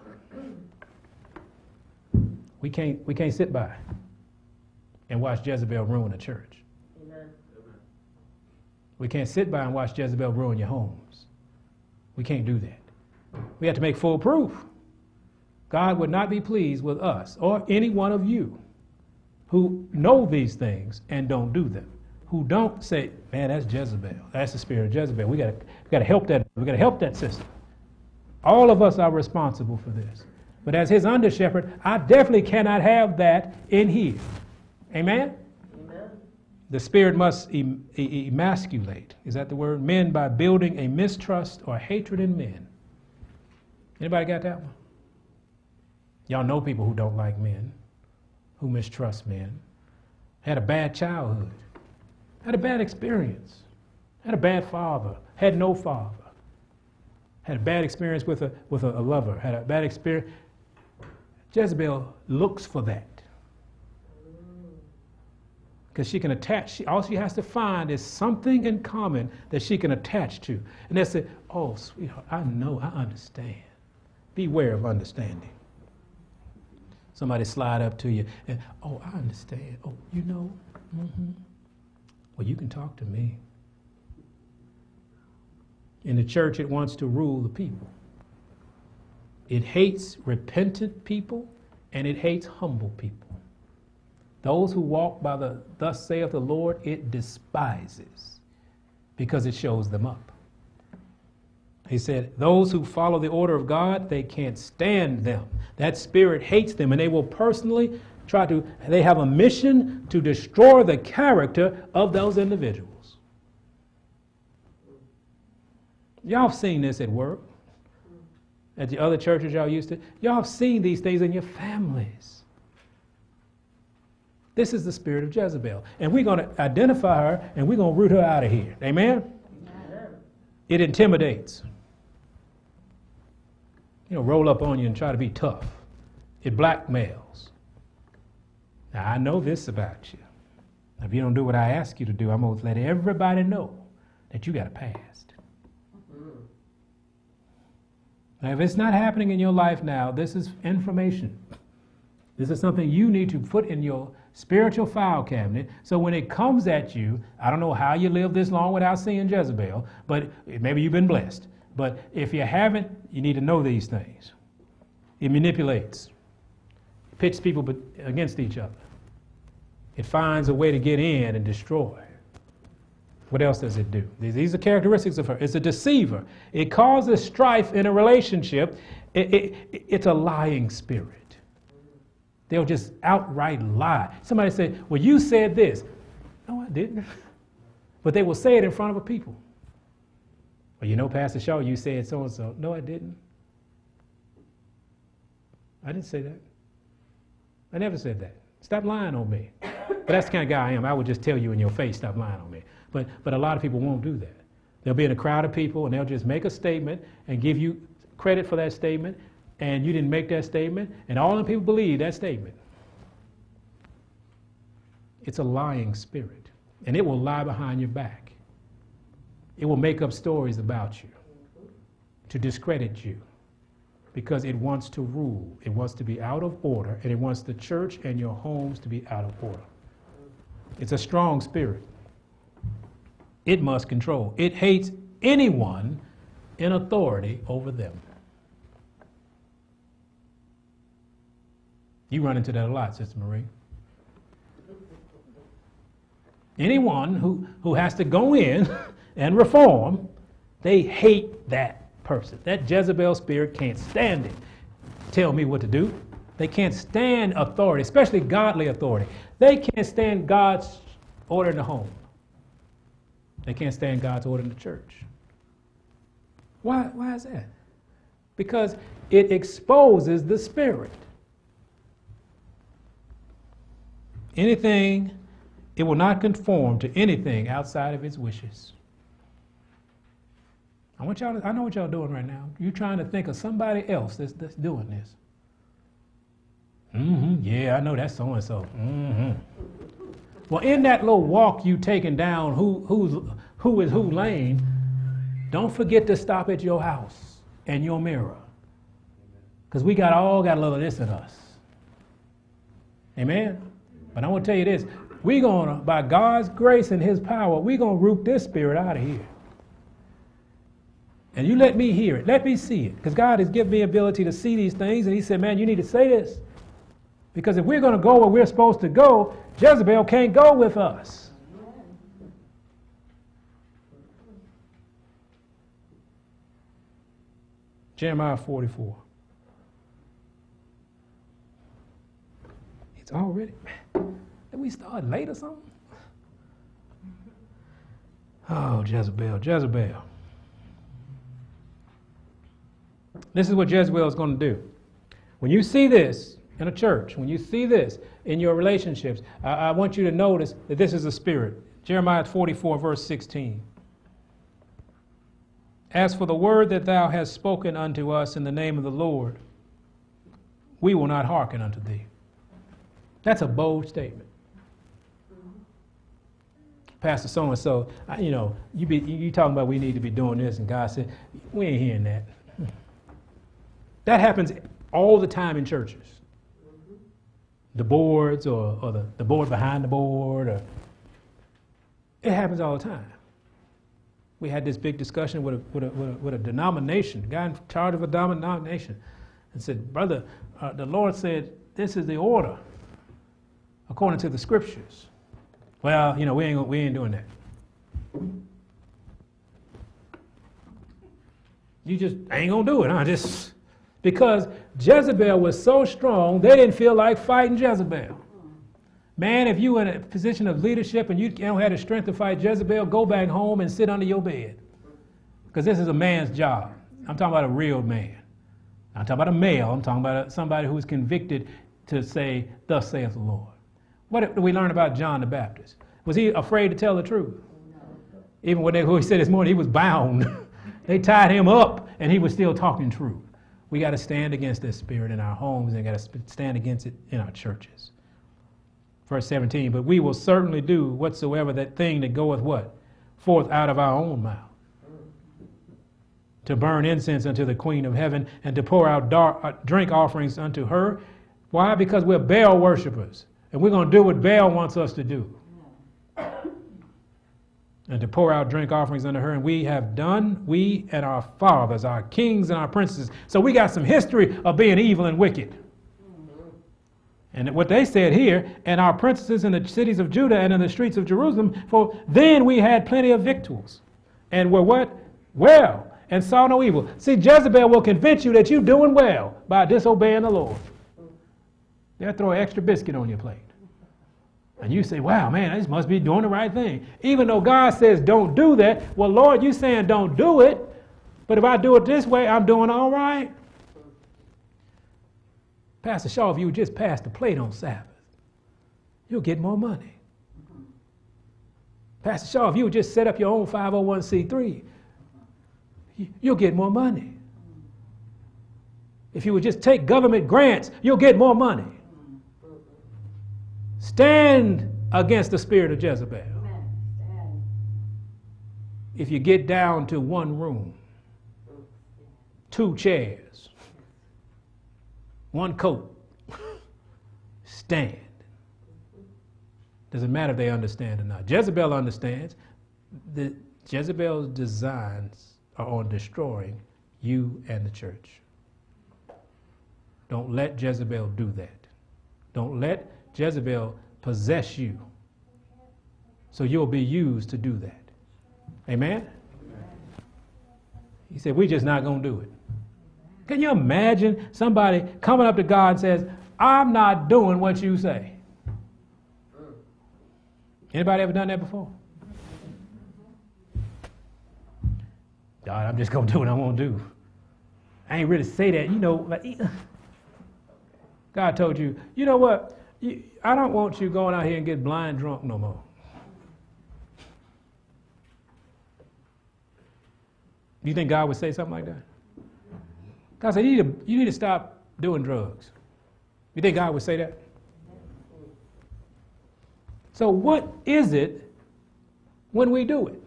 we can't, we can't sit by and watch Jezebel ruin the church. We can't sit by and watch Jezebel ruin your homes. We can't do that. We have to make full proof. God would not be pleased with us or any one of you who know these things and don't do them. Who don't say, man, that's Jezebel. That's the spirit of Jezebel. We we gotta help that. We gotta help that sister. All of us are responsible for this. But as his under shepherd, I definitely cannot have that in here. Amen? The spirit must em- emasculate. Is that the word? Men by building a mistrust or hatred in men. Anybody got that one? Y'all know people who don't like men, who mistrust men, had a bad childhood, had a bad experience, had a bad father, had no father, had a bad experience with a, with a, a lover, had a bad experience. Jezebel looks for that because she can attach. She, all she has to find is something in common that she can attach to. And they say, Oh, sweetheart, I know, I understand. Beware of understanding. Somebody slide up to you and, Oh, I understand. Oh, you know? Mm-hmm. Well, you can talk to me. In the church, it wants to rule the people. It hates repentant people and it hates humble people. Those who walk by the thus saith the Lord, it despises because it shows them up. He said, Those who follow the order of God, they can't stand them. That spirit hates them, and they will personally try to, they have a mission to destroy the character of those individuals. Y'all have seen this at work, at the other churches y'all used to. Y'all have seen these things in your families. This is the spirit of Jezebel. And we're going to identify her and we're going to root her out of here. Amen? Amen? It intimidates. You know, roll up on you and try to be tough. It blackmails. Now, I know this about you. If you don't do what I ask you to do, I'm going to let everybody know that you got a past. Mm-hmm. Now, if it's not happening in your life now, this is information. This is something you need to put in your spiritual file cabinet. So when it comes at you, I don't know how you live this long without seeing Jezebel, but maybe you've been blessed. But if you haven't, you need to know these things. It manipulates, it pits people against each other. It finds a way to get in and destroy. What else does it do? These are characteristics of her. It's a deceiver. It causes strife in a relationship. It, it, it's a lying spirit. They'll just outright lie. Somebody say, Well, you said this. No, I didn't. But they will say it in front of a people. Well, you know, Pastor Shaw, you said so and so. No, I didn't. I didn't say that. I never said that. Stop lying on me. But that's the kind of guy I am. I would just tell you in your face, stop lying on me. But, but a lot of people won't do that. They'll be in a crowd of people and they'll just make a statement and give you credit for that statement and you didn't make that statement, and all the people believe that statement. It's a lying spirit, and it will lie behind your back. It will make up stories about you to discredit you because it wants to rule. It wants to be out of order, and it wants the church and your homes to be out of order. It's a strong spirit. it must control. It hates anyone in authority over them. You run into that a lot, Sister Marie. Anyone who, who has to go in and reform, they hate that person. That Jezebel spirit can't stand it. Tell me what to do. They can't stand authority, especially godly authority. They can't stand God's order in the home. They can't stand God's order in the church. Why, why is that? Because it exposes the spirit. Anything, it will not conform to anything outside of its wishes. I want y'all to, I know what y'all doing right now. You're trying to think of somebody else that's, that's doing this. Mm-hmm. Yeah, I know that's so and so. Mm-hmm. Well, in that little walk you taking down who who's who is who lane, don't forget to stop at your house and your mirror. Because we got all got a little of this in us. Amen. But I want to tell you this. We're gonna, by God's grace and his power, we're gonna root this spirit out of here. And you let me hear it. Let me see it. Because God has given me ability to see these things. And he said, man, you need to say this. Because if we're going to go where we're supposed to go, Jezebel can't go with us. Jeremiah 44. It's already. Did we start late or something? Oh, Jezebel, Jezebel. This is what Jezebel is going to do. When you see this, in a church, when you see this in your relationships, I, I want you to notice that this is a spirit. Jeremiah 44, verse 16. As for the word that thou hast spoken unto us in the name of the Lord, we will not hearken unto thee. That's a bold statement. Pastor so and so, you know, you be you talking about we need to be doing this, and God said, we ain't hearing that. That happens all the time in churches the boards or, or the, the board behind the board. Or, it happens all the time. We had this big discussion with a, with a, with a, with a denomination, guy in charge of a denomination, and said, Brother, uh, the Lord said, this is the order according to the scriptures. Well, you know, we ain't, we ain't doing that. You just ain't gonna do it, huh? Just because Jezebel was so strong, they didn't feel like fighting Jezebel. Man, if you in a position of leadership and you don't have the strength to fight Jezebel, go back home and sit under your bed. Because this is a man's job. I'm talking about a real man. I'm talking about a male. I'm talking about somebody who is convicted to say, Thus saith the Lord. What do we learn about John the Baptist? Was he afraid to tell the truth? Even when they, who he said this morning, he was bound. they tied him up and he was still talking truth. We got to stand against this spirit in our homes and got to stand against it in our churches. Verse 17, but we will certainly do whatsoever that thing that goeth what? Forth out of our own mouth. To burn incense unto the queen of heaven and to pour out dark, uh, drink offerings unto her. Why? Because we're Baal worshippers. And we're going to do what Baal wants us to do and to pour out drink offerings unto her. And we have done, we and our fathers, our kings and our princes. So we got some history of being evil and wicked. Mm-hmm. And what they said here, and our princes in the cities of Judah and in the streets of Jerusalem, for then we had plenty of victuals. And were what? Well, and saw no evil. See, Jezebel will convince you that you're doing well by disobeying the Lord. They'll throw an extra biscuit on your plate. And you say, wow, man, I just must be doing the right thing. Even though God says don't do that, well, Lord, you're saying don't do it, but if I do it this way, I'm doing all right. Pastor Shaw, if you would just pass the plate on Sabbath, you'll get more money. Pastor Shaw, if you would just set up your own 501c3, you'll get more money. If you would just take government grants, you'll get more money. Stand against the spirit of Jezebel. If you get down to one room, two chairs, one coat, stand. Doesn't matter if they understand or not. Jezebel understands. the Jezebel's designs are on destroying you and the church. Don't let Jezebel do that. Don't let Jezebel possess you. So you'll be used to do that. Amen? He said, We're just not going to do it. Can you imagine somebody coming up to God and says, I'm not doing what you say? Anybody ever done that before? God, I'm just going to do what I want to do. I ain't really say that. You know, like, God told you, you know what? You, I don't want you going out here and get blind drunk no more. You think God would say something like that? God said, you need to, you need to stop doing drugs. You think God would say that? So, what is it when we do it?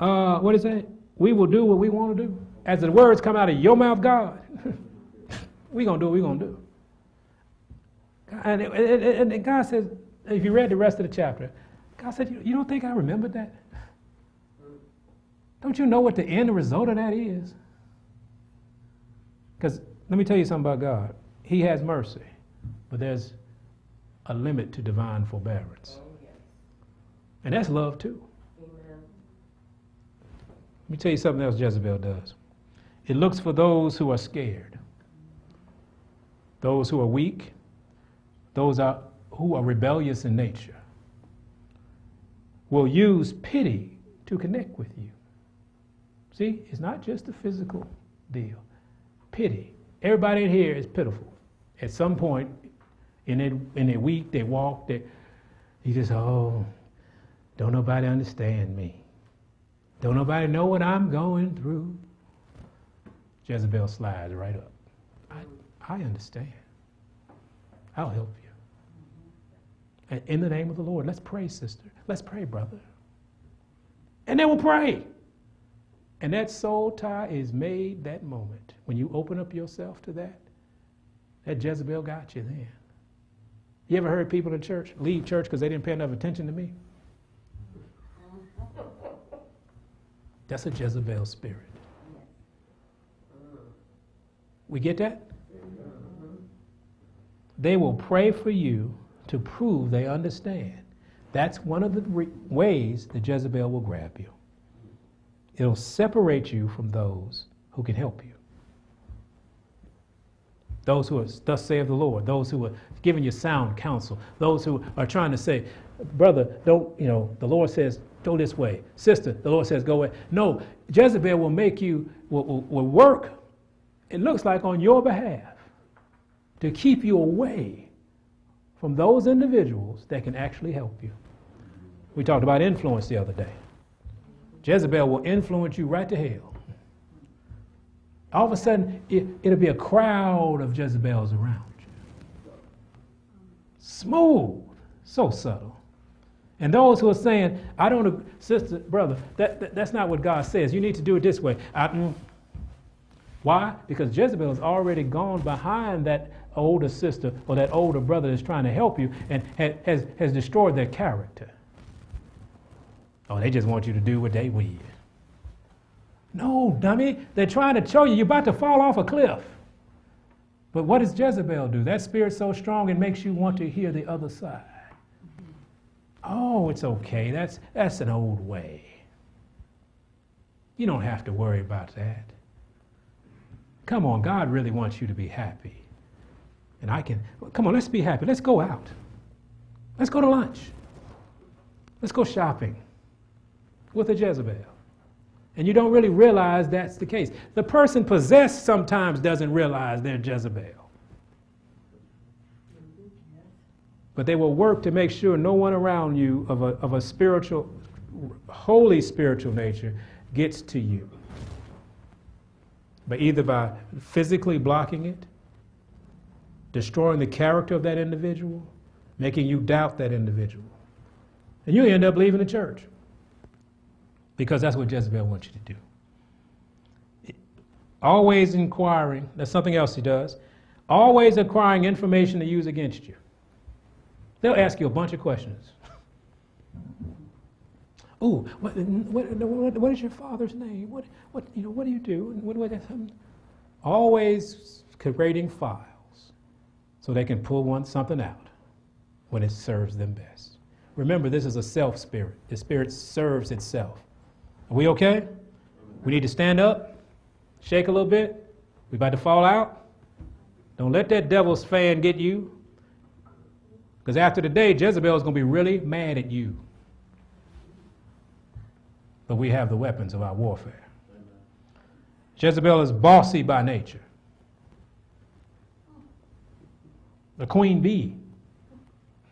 Uh, what is that? We will do what we want to do. As the words come out of your mouth, God, we're going to do what we're going to do. And, and, and, God says, if you read the rest of the chapter, God said, You don't think I remembered that? Don't you know what the end result of that is? Because let me tell you something about God. He has mercy, but there's a limit to divine forbearance. Oh, and that's love too. Amen. Let me tell you something else Jezebel does. It looks for those who are scared, those who are weak, those are, who are rebellious in nature. Will use pity to connect with you. See, it's not just a physical deal. Pity. Everybody in here is pitiful. At some point in their, in their week, they walk, they, you just, oh, don't nobody understand me. Don't nobody know what I'm going through. Jezebel slides right up. I, I understand. I'll help in the name of the Lord, let's pray, sister. Let's pray, brother. And they will pray. And that soul tie is made that moment. When you open up yourself to that, that Jezebel got you then. You ever heard people in church leave church because they didn't pay enough attention to me? That's a Jezebel spirit. We get that? They will pray for you to prove they understand. That's one of the re- ways the Jezebel will grab you. It'll separate you from those who can help you. Those who are, thus saith the Lord, those who are giving you sound counsel, those who are trying to say, brother, don't, you know, the Lord says, go this way. Sister, the Lord says, go away. No, Jezebel will make you, will, will, will work, it looks like on your behalf, to keep you away from those individuals that can actually help you. We talked about influence the other day. Jezebel will influence you right to hell. All of a sudden, it, it'll be a crowd of Jezebels around you. Smooth, so subtle. And those who are saying, I don't, sister, brother, that, that that's not what God says. You need to do it this way. I, mm. Why? Because Jezebel has already gone behind that older sister or that older brother that's trying to help you and has, has destroyed their character. Oh, they just want you to do what they will. No, dummy. They're trying to show you you're about to fall off a cliff. But what does Jezebel do? That spirit's so strong it makes you want to hear the other side. Oh, it's okay. That's, that's an old way. You don't have to worry about that. Come on, God really wants you to be happy. And I can, come on, let's be happy. Let's go out. Let's go to lunch. Let's go shopping with a Jezebel. And you don't really realize that's the case. The person possessed sometimes doesn't realize they're Jezebel. But they will work to make sure no one around you of a, of a spiritual, holy spiritual nature gets to you. But either by physically blocking it, destroying the character of that individual, making you doubt that individual. And you end up leaving the church because that's what Jezebel wants you to do. Always inquiring, that's something else he does. Always acquiring information to use against you. They'll ask you a bunch of questions. Oh, what, what, what, what is your father's name? What, what, you know, what do you do? What, what, always creating files so they can pull one something out when it serves them best. Remember, this is a self spirit. The spirit serves itself. Are we okay? We need to stand up, shake a little bit. We about to fall out. Don't let that devil's fan get you. Because after today, Jezebel is going to be really mad at you. But we have the weapons of our warfare. Jezebel is bossy by nature. The queen bee.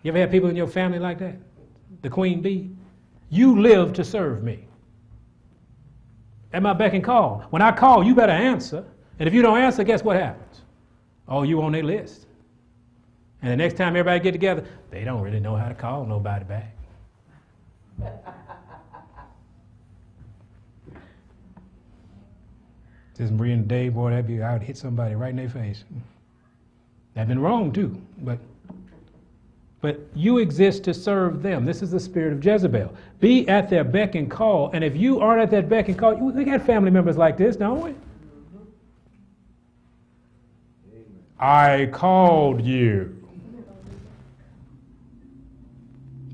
You ever have people in your family like that? the queen bee. You live to serve me. At my beck and call. When I call, you better answer. And if you don't answer, guess what happens? Oh, you on their list. And the next time everybody get together, they don't really know how to call nobody back. This Maria and Dave, boy, that'd be, I would hit somebody right in their face. That'd been wrong too, but but you exist to serve them. This is the spirit of Jezebel. Be at their beck and call. And if you aren't at that beck and call, we got family members like this, don't we? I called you.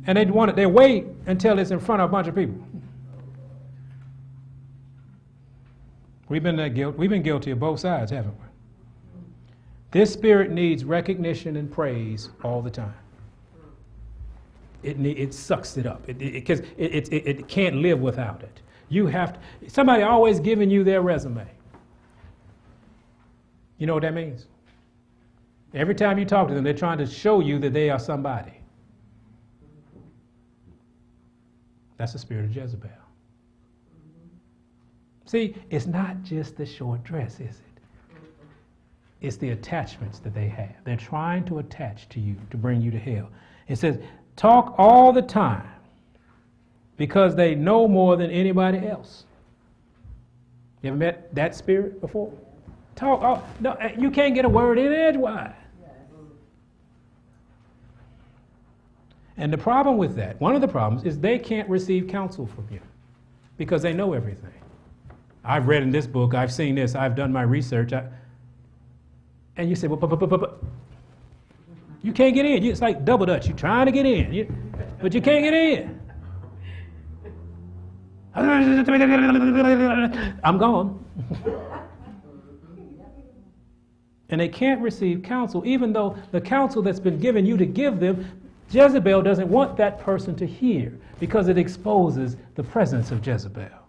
And they want it, they wait until it's in front of a bunch of people. We've been uh, that guilt. We've been guilty of both sides, haven't we? This spirit needs recognition and praise all the time it, it sucks it up because it, it, it, it, can't live without it. You have to, somebody always giving you their resume. You know what that means? Every time you talk to them, they're trying to show you that they are somebody. That's the spirit of Jezebel. See, it's not just the short dress, is it? It's the attachments that they have. They're trying to attach to you to bring you to hell. It says talk all the time because they know more than anybody else. You ever met that spirit before? Talk. Oh, no, eh, you can't get a word in edgewise. And the problem with that, one of the problems, is they can't receive counsel from you because they know everything. I've read in this book, I've seen this, I've done my research. I, and you say, well, you can't get in. It's like double dutch. You're trying to get in, you, but you can't get in. I'm gone. and they can't receive counsel, even though the counsel that's been given you to give them, Jezebel doesn't want that person to hear because it exposes the presence of Jezebel.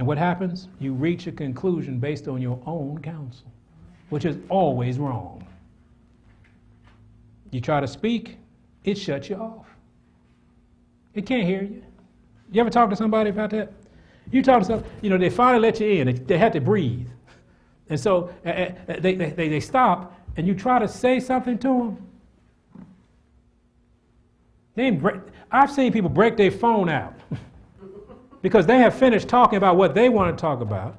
And what happens? You reach a conclusion based on your own counsel, which is always wrong. You try to speak, it shuts you off. It can't hear you. You ever talk to somebody about that? You talk to some, you know, they finally let you in. They, had to breathe. And so uh, they, they, they stop, and you try to say something to them. They break, I've seen people break their phone out because they have finished talking about what they want to talk about,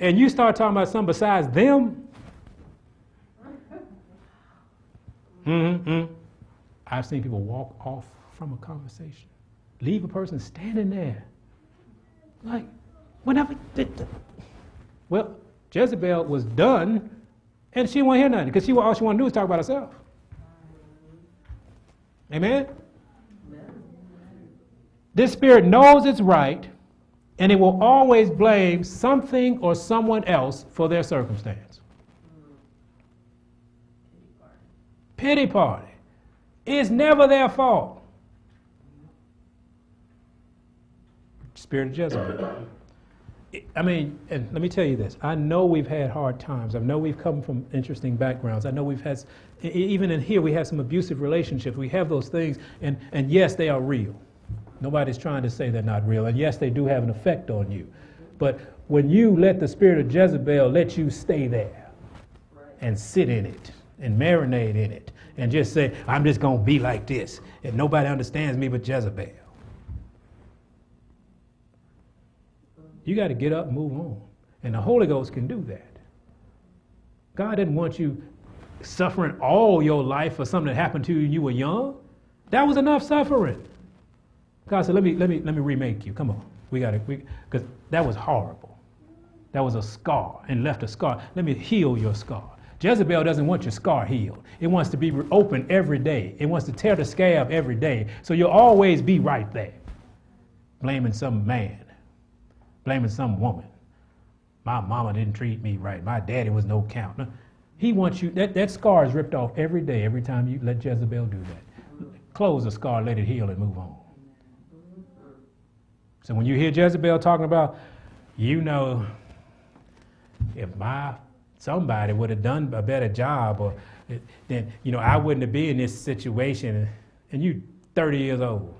and you start talking about something besides them, Mm-hmm. I've seen people walk off from a conversation, leave a person standing there. Like, whenever. Well, Jezebel was done, and she won't hear nothing because she all she want to do is talk about herself. Amen? This spirit knows it's right, and it will always blame something or someone else for their circumstance. pity party. It's never their fault. Spirit of Jezebel. I mean, and let me tell you this. I know we've had hard times. I know we've come from interesting backgrounds. I know we've had, even in here, we have some abusive relationships. We have those things, and, and yes, they are real. Nobody's trying to say they're not real. And yes, they do have an effect on you. But when you let the spirit of Jezebel let you stay there and sit in it and marinate in it and just say, I'm just going to be like this. And nobody understands me but Jezebel. You got to get up and move on. And the Holy Ghost can do that. God didn't want you suffering all your life for something that happened to you when you were young. That was enough suffering. God said, let me, let me, let me remake you. Come on. We got to, because that was horrible. That was a scar and left a scar. Let me heal your scar. Jezebel doesn't want your scar healed. It wants to be open every day. It wants to tear the scab every day. So you'll always be right there, blaming some man, blaming some woman. My mama didn't treat me right. My daddy was no count. He wants you, that, that scar is ripped off every day, every time you let Jezebel do that. Close the scar, let it heal, and move on. So when you hear Jezebel talking about, you know, if my somebody would have done a better job, or eh, then you know I wouldn't have been in this situation, and you 30 years old.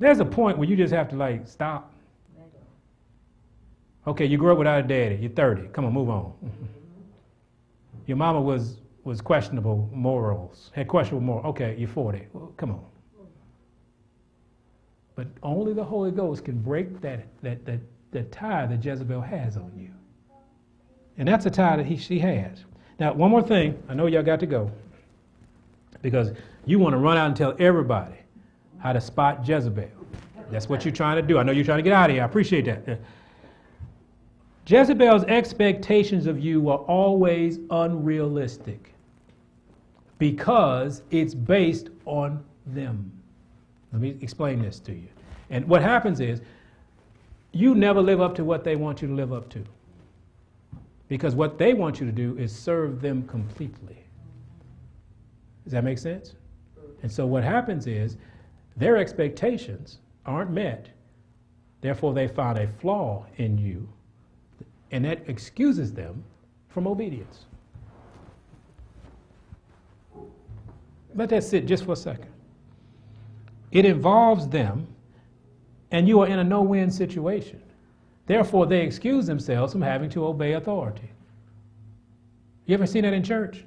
There's a point where you just have to like stop. Okay, you grew up without a daddy. You're 30. Come on, move on. Your mama was was questionable morals, had questionable morals. Okay, you're 40. Well, come on. But only the Holy Ghost can break that, that, that, that tie that Jezebel has on you. And that's a tie that he, she has. Now, one more thing. I know y'all got to go. Because you want to run out and tell everybody how to spot Jezebel. That's what you're trying to do. I know you're trying to get out of here. I appreciate that. Jezebel's expectations of you are always unrealistic because it's based on them. Let me explain this to you. And what happens is, you never live up to what they want you to live up to. Because what they want you to do is serve them completely. Does that make sense? And so what happens is, their expectations aren't met. Therefore, they find a flaw in you, and that excuses them from obedience. Let that sit just for a second. It involves them, and you are in a no win situation. Therefore, they excuse themselves from having to obey authority. You ever seen that in church?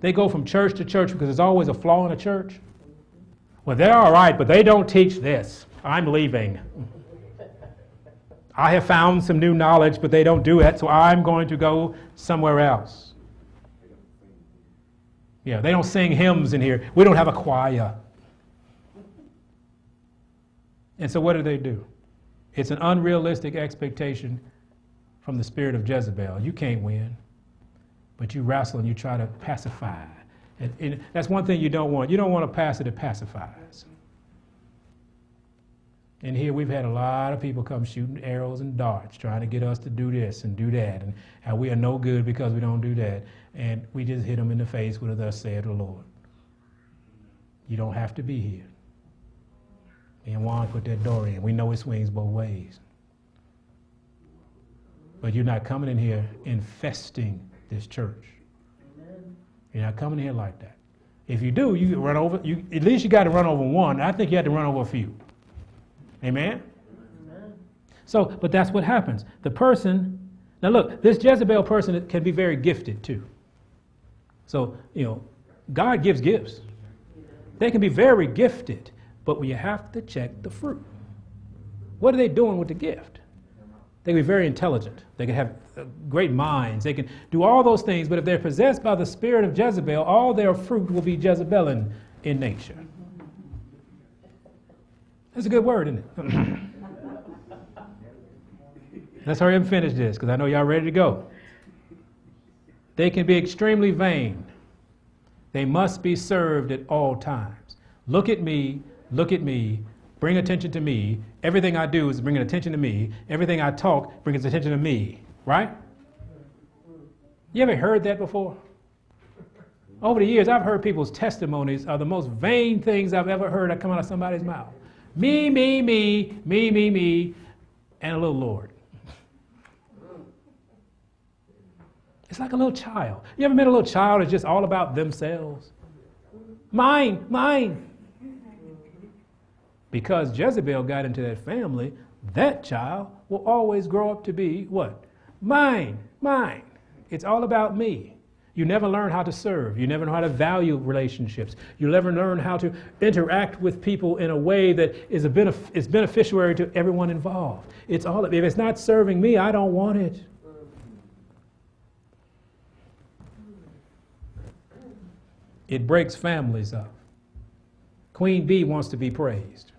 They go from church to church because there's always a flaw in a church. Well, they're all right, but they don't teach this. I'm leaving. I have found some new knowledge, but they don't do it, so I'm going to go somewhere else. Yeah, they don't sing hymns in here. We don't have a choir. And so what do they do? It's an unrealistic expectation from the spirit of Jezebel. You can't win, but you wrestle and you try to pacify. And, and that's one thing you don't want. You don't want a pastor that pacifies. And here we've had a lot of people come shooting arrows and darts, trying to get us to do this and do that, and how we are no good because we don't do that. And we just hit them in the face with a thus saith the Lord. You don't have to be here. And Juan put that door in. We know it swings both ways. But you're not coming in here infesting this church. You're not coming in here like that. If you do, you run over. You at least you got to run over one. I think you had to run over a few. Amen. Amen. So, but that's what happens. The person. Now look, this Jezebel person can be very gifted too. So you know, God gives gifts. They can be very gifted. But you have to check the fruit. What are they doing with the gift? They can be very intelligent. They can have uh, great minds. They can do all those things. But if they're possessed by the spirit of Jezebel, all their fruit will be Jezebelian in nature. That's a good word, isn't it? Let's hurry up and finish this because I know y'all ready to go. They can be extremely vain. They must be served at all times. Look at me, look at me, bring attention to me. Everything I do is bringing attention to me. Everything I talk brings attention to me, right? You ever heard that before? Over the years, I've heard people's testimonies are the most vain things I've ever heard that come out of somebody's mouth. Me, me, me, me, me, me, and a little Lord. It's like a little child. You ever met a little child that's just all about themselves? Mine, mine, because Jezebel got into that family, that child will always grow up to be what? Mine, mine. It's all about me. You never learn how to serve. You never know how to value relationships. You never learn how to interact with people in a way that is, a benef- is beneficiary to everyone involved. It's all, if it's not serving me, I don't want it. It breaks families up. Queen Bee wants to be praised.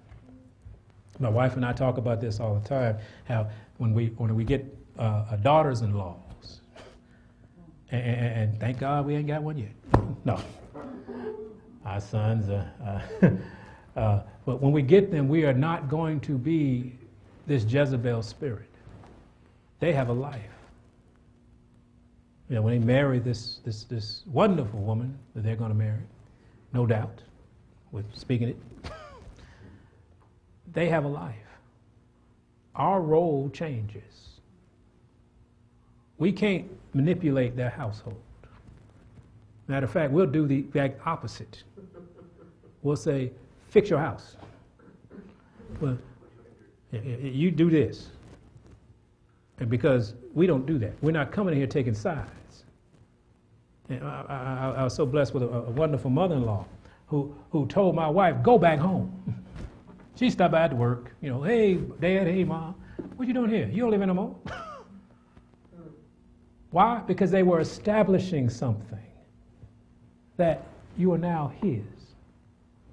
My wife and I talk about this all the time. How when we when we get uh, daughters-in-laws, and, and, thank God we ain't got one yet. No, our sons. Uh, uh, but when we get them, we are not going to be this Jezebel spirit. They have a life. You know, when they marry this this this wonderful woman that they're going to marry, no doubt, with speaking it they have a life. Our role changes. We can't manipulate their household. Matter of fact, we'll do the exact opposite. We'll say, fix your house. Well, you do this. And because we don't do that, we're not coming here taking sides. And I, I, I was so blessed with a, a wonderful mother in law who, who told my wife, go back home. She stopped by at work, you know, hey, dad, hey, mom, what you doing here? You don't live anymore. Why? Because they were establishing something that you are now his.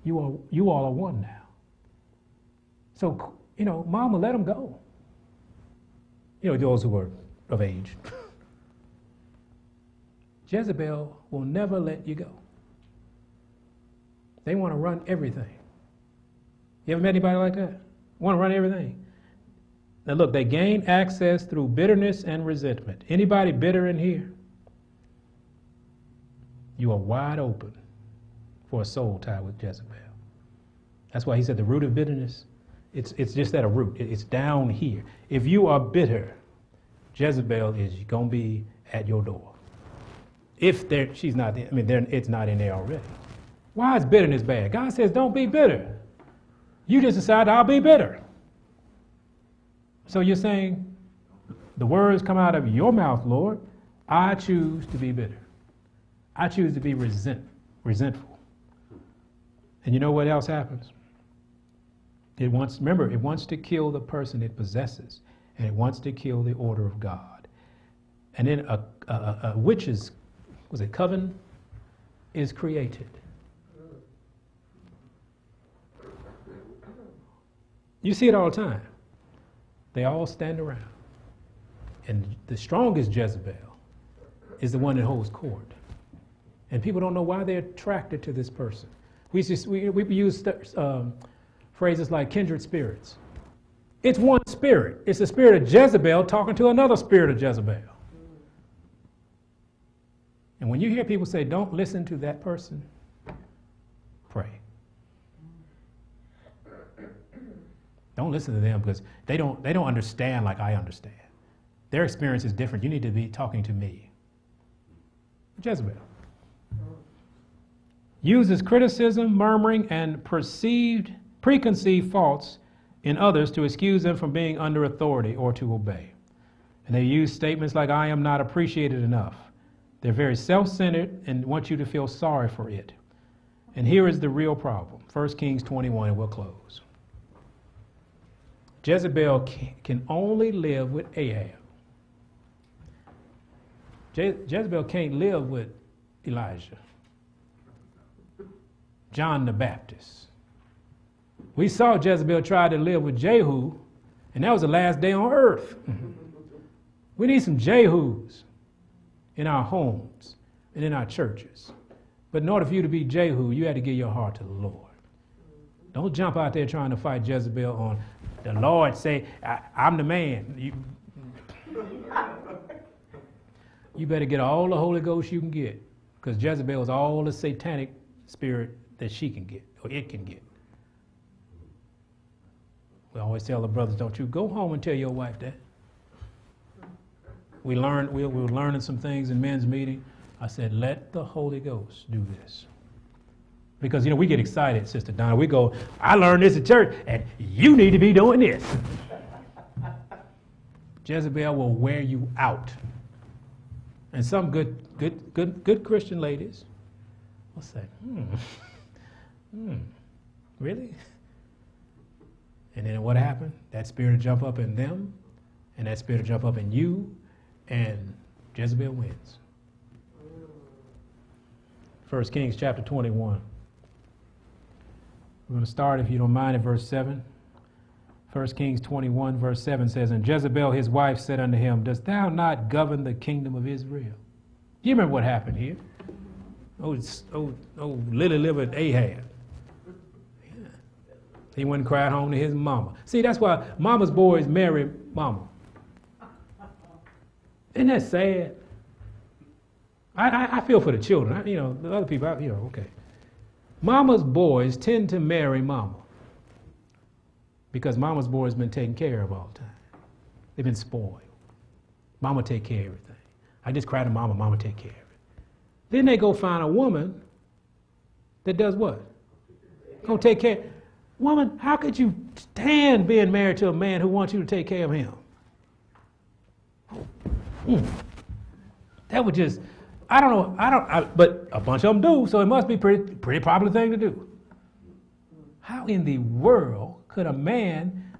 You, are, you all are one now. So, you know, mama, let him go. You know, those who are of age. Jezebel will never let you go. They want to run everything. You ever met anybody like that? Want to run everything? Now look, they gain access through bitterness and resentment. Anybody bitter in here? You are wide open for a soul tie with Jezebel. That's why he said the root of bitterness, it's, it's just at a root. It's down here. If you are bitter, Jezebel is going to be at your door. If there, she's not, there, I mean, it's not in there already. Why is bitterness bad? God says, don't be bitter. You just decide I'll be bitter. So you're saying, the words come out of your mouth, Lord. I choose to be bitter. I choose to be resent, resentful. And you know what else happens? It wants, remember, it wants to kill the person it possesses, and it wants to kill the order of God. And then a, a, a witch's, was it coven, is created. You see it all the time. They all stand around. And the strongest Jezebel is the one that holds court. And people don't know why they're attracted to this person. We, just, we, we use um, phrases like kindred spirits. It's one spirit. It's the spirit of Jezebel talking to another spirit of Jezebel. And when you hear people say, don't listen to that person, pray. Don't listen to them because they don't, they don't understand like I understand. Their experience is different. You need to be talking to me. Jezebel uses criticism, murmuring, and perceived, preconceived faults in others to excuse them from being under authority or to obey. And they use statements like, I am not appreciated enough. They're very self centered and want you to feel sorry for it. And here is the real problem 1 Kings 21, and we'll close. Jezebel can only live with Ahab. Je- Jezebel can't live with Elijah, John the Baptist. We saw Jezebel try to live with Jehu, and that was the last day on earth. we need some Jehus in our homes and in our churches. But in order for you to be Jehu, you had to give your heart to the Lord. Don't jump out there trying to fight Jezebel on the Lord say, I, am the man. You, you better get all the Holy Ghost you can get because Jezebel is all the satanic spirit that she can get or it can get. We always tell the brothers, don't you go home and tell your wife that. We learned, we, we were learning some things in men's meeting. I said, let the Holy Ghost do this. Because, you know, we get excited, Sister Donna. We go, I learned this at church, and you need to be doing this. Jezebel will wear you out. And some good, good, good, good Christian ladies will say, hmm, hmm, really? And then what happened? That spirit will jump up in them, and that spirit will jump up in you, and Jezebel wins. 1 Kings chapter 21 We're going to start, if you don't mind, at verse 7. 1 Kings 21, verse 7 says, And Jezebel his wife said unto him, Dost thou not govern the kingdom of Israel? You remember what happened here? Oh, oh, oh lily livered Ahab. He went and cried home to his mama. See, that's why mama's boys marry mama. Isn't that sad? I, I, I feel for the children. I, you know, the other people, I, you know, okay. Mama's boys tend to marry mama because mama's boys been taken care of all the time. They've been spoiled. Mama take care of everything. I just cry to mama, mama take care of it. Then they go find a woman that does what? Gonna take care. Woman, how could you stand being married to a man who wants you to take care of him? Mm. That would just, I don't know, I don't, I, but a bunch of them do, so it must be pretty, pretty popular thing to do. How in the world could a man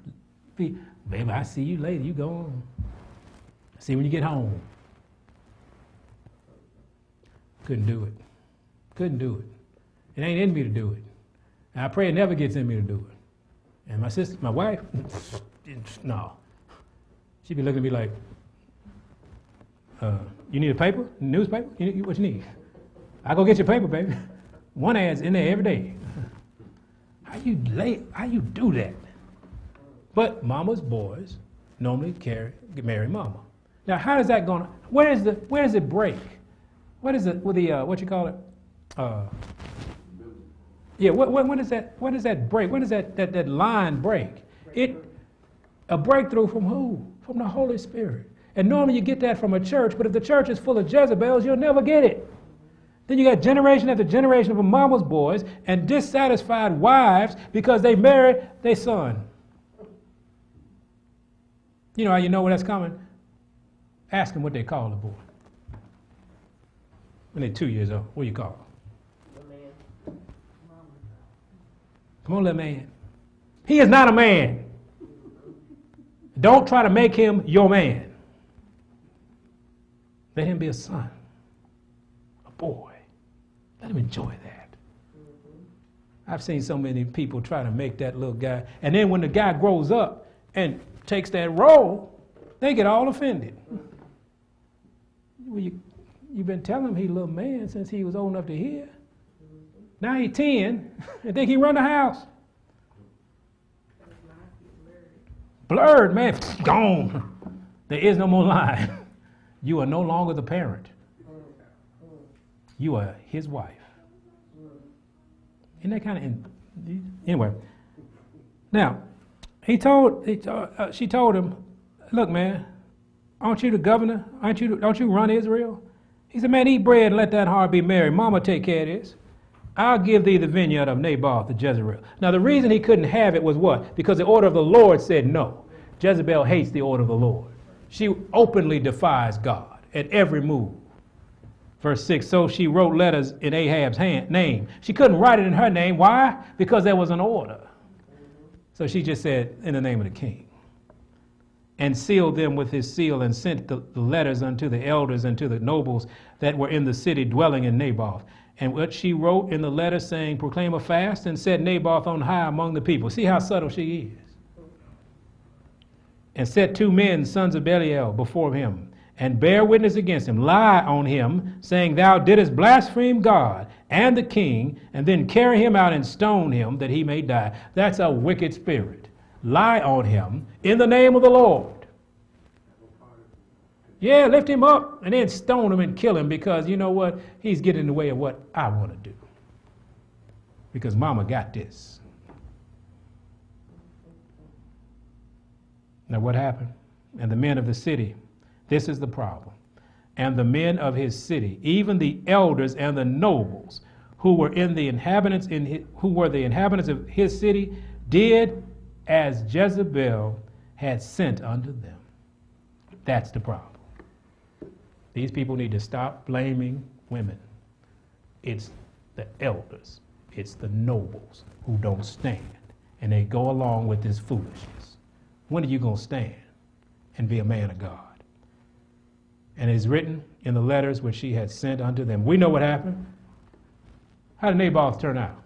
be, baby, I see you later, you go on. See when you get home. Couldn't do it. Couldn't do it. It ain't in me to do it. And I pray it never gets in me to do it. And my sister, my wife, no. She'd be looking at me like, uh, you need a paper? Newspaper? You need, what you need? I go get your paper, baby. One ad's in there every day. How you lay, how you do that? But mama's boys normally carry, marry mama. Now, how is that going? Where is the where does it break? What is it with the uh, what you call it? Uh, yeah, what, what, when does that when does that break? When does that, that, that line break? It a breakthrough from who? From the Holy Spirit. And normally you get that from a church, but if the church is full of Jezebels, you'll never get it. Then you got generation after generation of mama's boys and dissatisfied wives because they married their son. You know how you know where that's coming? Ask them what they call the boy. When they're two years old, what do you call them? Come on, little man. He is not a man. Don't try to make him your man. Let him be a son, a boy. Let him enjoy that. I've seen so many people try to make that little guy, and then when the guy grows up and takes that role, they get all offended. Well, you, you've been telling him he's a little man since he was old enough to hear. Now he's 10 and think he run the house. Blurred, man, gone. There is no more line. You are no longer the parent. You are his wife. Isn't that kind of anyway? Now, he told, he told uh, she told him, "Look, man, aren't you the governor? Aren't you? Don't you run Israel?" He said, "Man, eat bread and let that heart be merry. Mama take care of this. I'll give thee the vineyard of Naboth the Jezreel." Now, the reason he couldn't have it was what? Because the order of the Lord said no. Jezebel hates the order of the Lord. She openly defies God at every move. Verse 6 So she wrote letters in Ahab's hand, name. She couldn't write it in her name. Why? Because there was an order. So she just said, In the name of the king. And sealed them with his seal and sent the, the letters unto the elders and to the nobles that were in the city dwelling in Naboth. And what she wrote in the letter saying, Proclaim a fast and set Naboth on high among the people. See how subtle she is. And set two men, sons of Belial, before him and bear witness against him, lie on him, saying, Thou didst blaspheme God and the king, and then carry him out and stone him that he may die. That's a wicked spirit. Lie on him in the name of the Lord. Yeah, lift him up and then stone him and kill him because you know what? He's getting in the way of what I want to do. Because mama got this. Now, what happened? And the men of the city this is the problem. And the men of his city, even the elders and the nobles who were in the inhabitants in his, who were the inhabitants of his city, did as Jezebel had sent unto them. That's the problem. These people need to stop blaming women. It's the elders, it's the nobles who don't stand, and they go along with this foolishness. When are you going to stand and be a man of God? and it is written in the letters which she had sent unto them. We know what happened. How did Naboth turn out?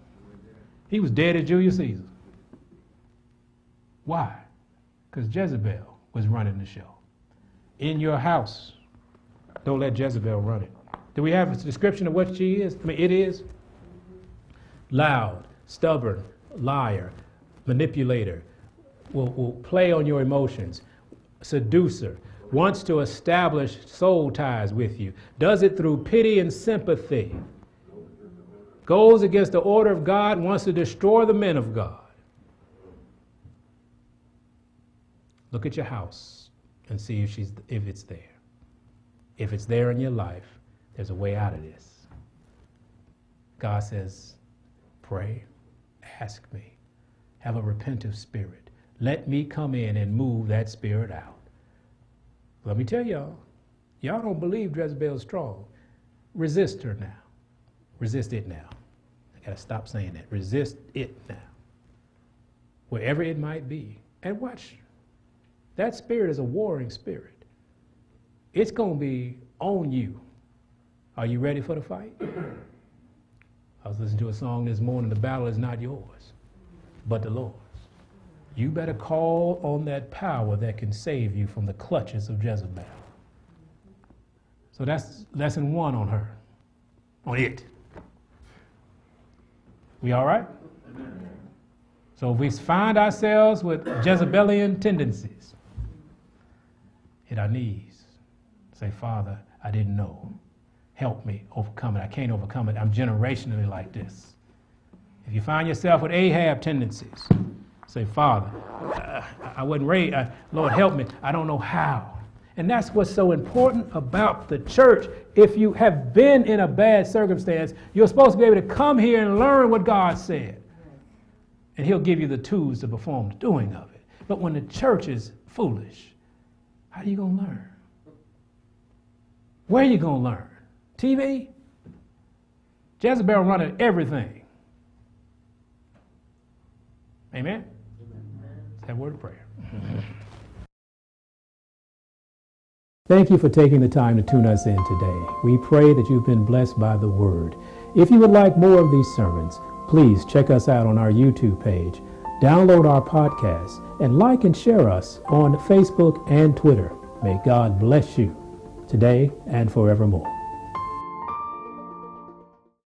He was dead as Julius Caesar. Why? Because Jezebel was running the show. In your house, don't let Jezebel run it. Do we have a description of what she is? I mean, it is loud, stubborn, liar, manipulator, will, will play on your emotions, seducer, wants to establish soul ties with you, does it through pity and sympathy, goes against the order of God, wants to destroy the men of God. Look at your house and see if, she's, if it's there. If it's there in your life, there's a way out of this. God says, pray, ask me, have a repentive spirit. Let me come in and move that spirit out. Let me tell y'all, y'all don't believe Jezebel's strong. Resist her now. Resist it now. I gotta stop saying that. Resist it now. Wherever it might be. And watch. That spirit is a warring spirit. It's gonna be on you. Are you ready for the fight? I was listening to a song this morning, the battle is not yours, but the Lord's. You better call on that power that can save you from the clutches of Jezebel. So that's lesson one on her, on it. We all right? So if we find ourselves with Jezebelian tendencies, hit our knees. Say, Father, I didn't know. Help me overcome it. I can't overcome it. I'm generationally like this. If you find yourself with Ahab tendencies, say, Father, uh, I wasn't raised. Lord, help me. I don't know how. And that's what's so important about the church. If you have been in a bad circumstance, you're supposed to be able to come here and learn what God said. And He'll give you the tools to perform the doing of it. But when the church is foolish, how are you going to learn? Where are you going to learn? TV? Jezebel running everything. Amen? That word of prayer. Thank you for taking the time to tune us in today. We pray that you've been blessed by the word. If you would like more of these sermons, please check us out on our YouTube page, download our podcast, and like and share us on Facebook and Twitter. May God bless you today and forevermore.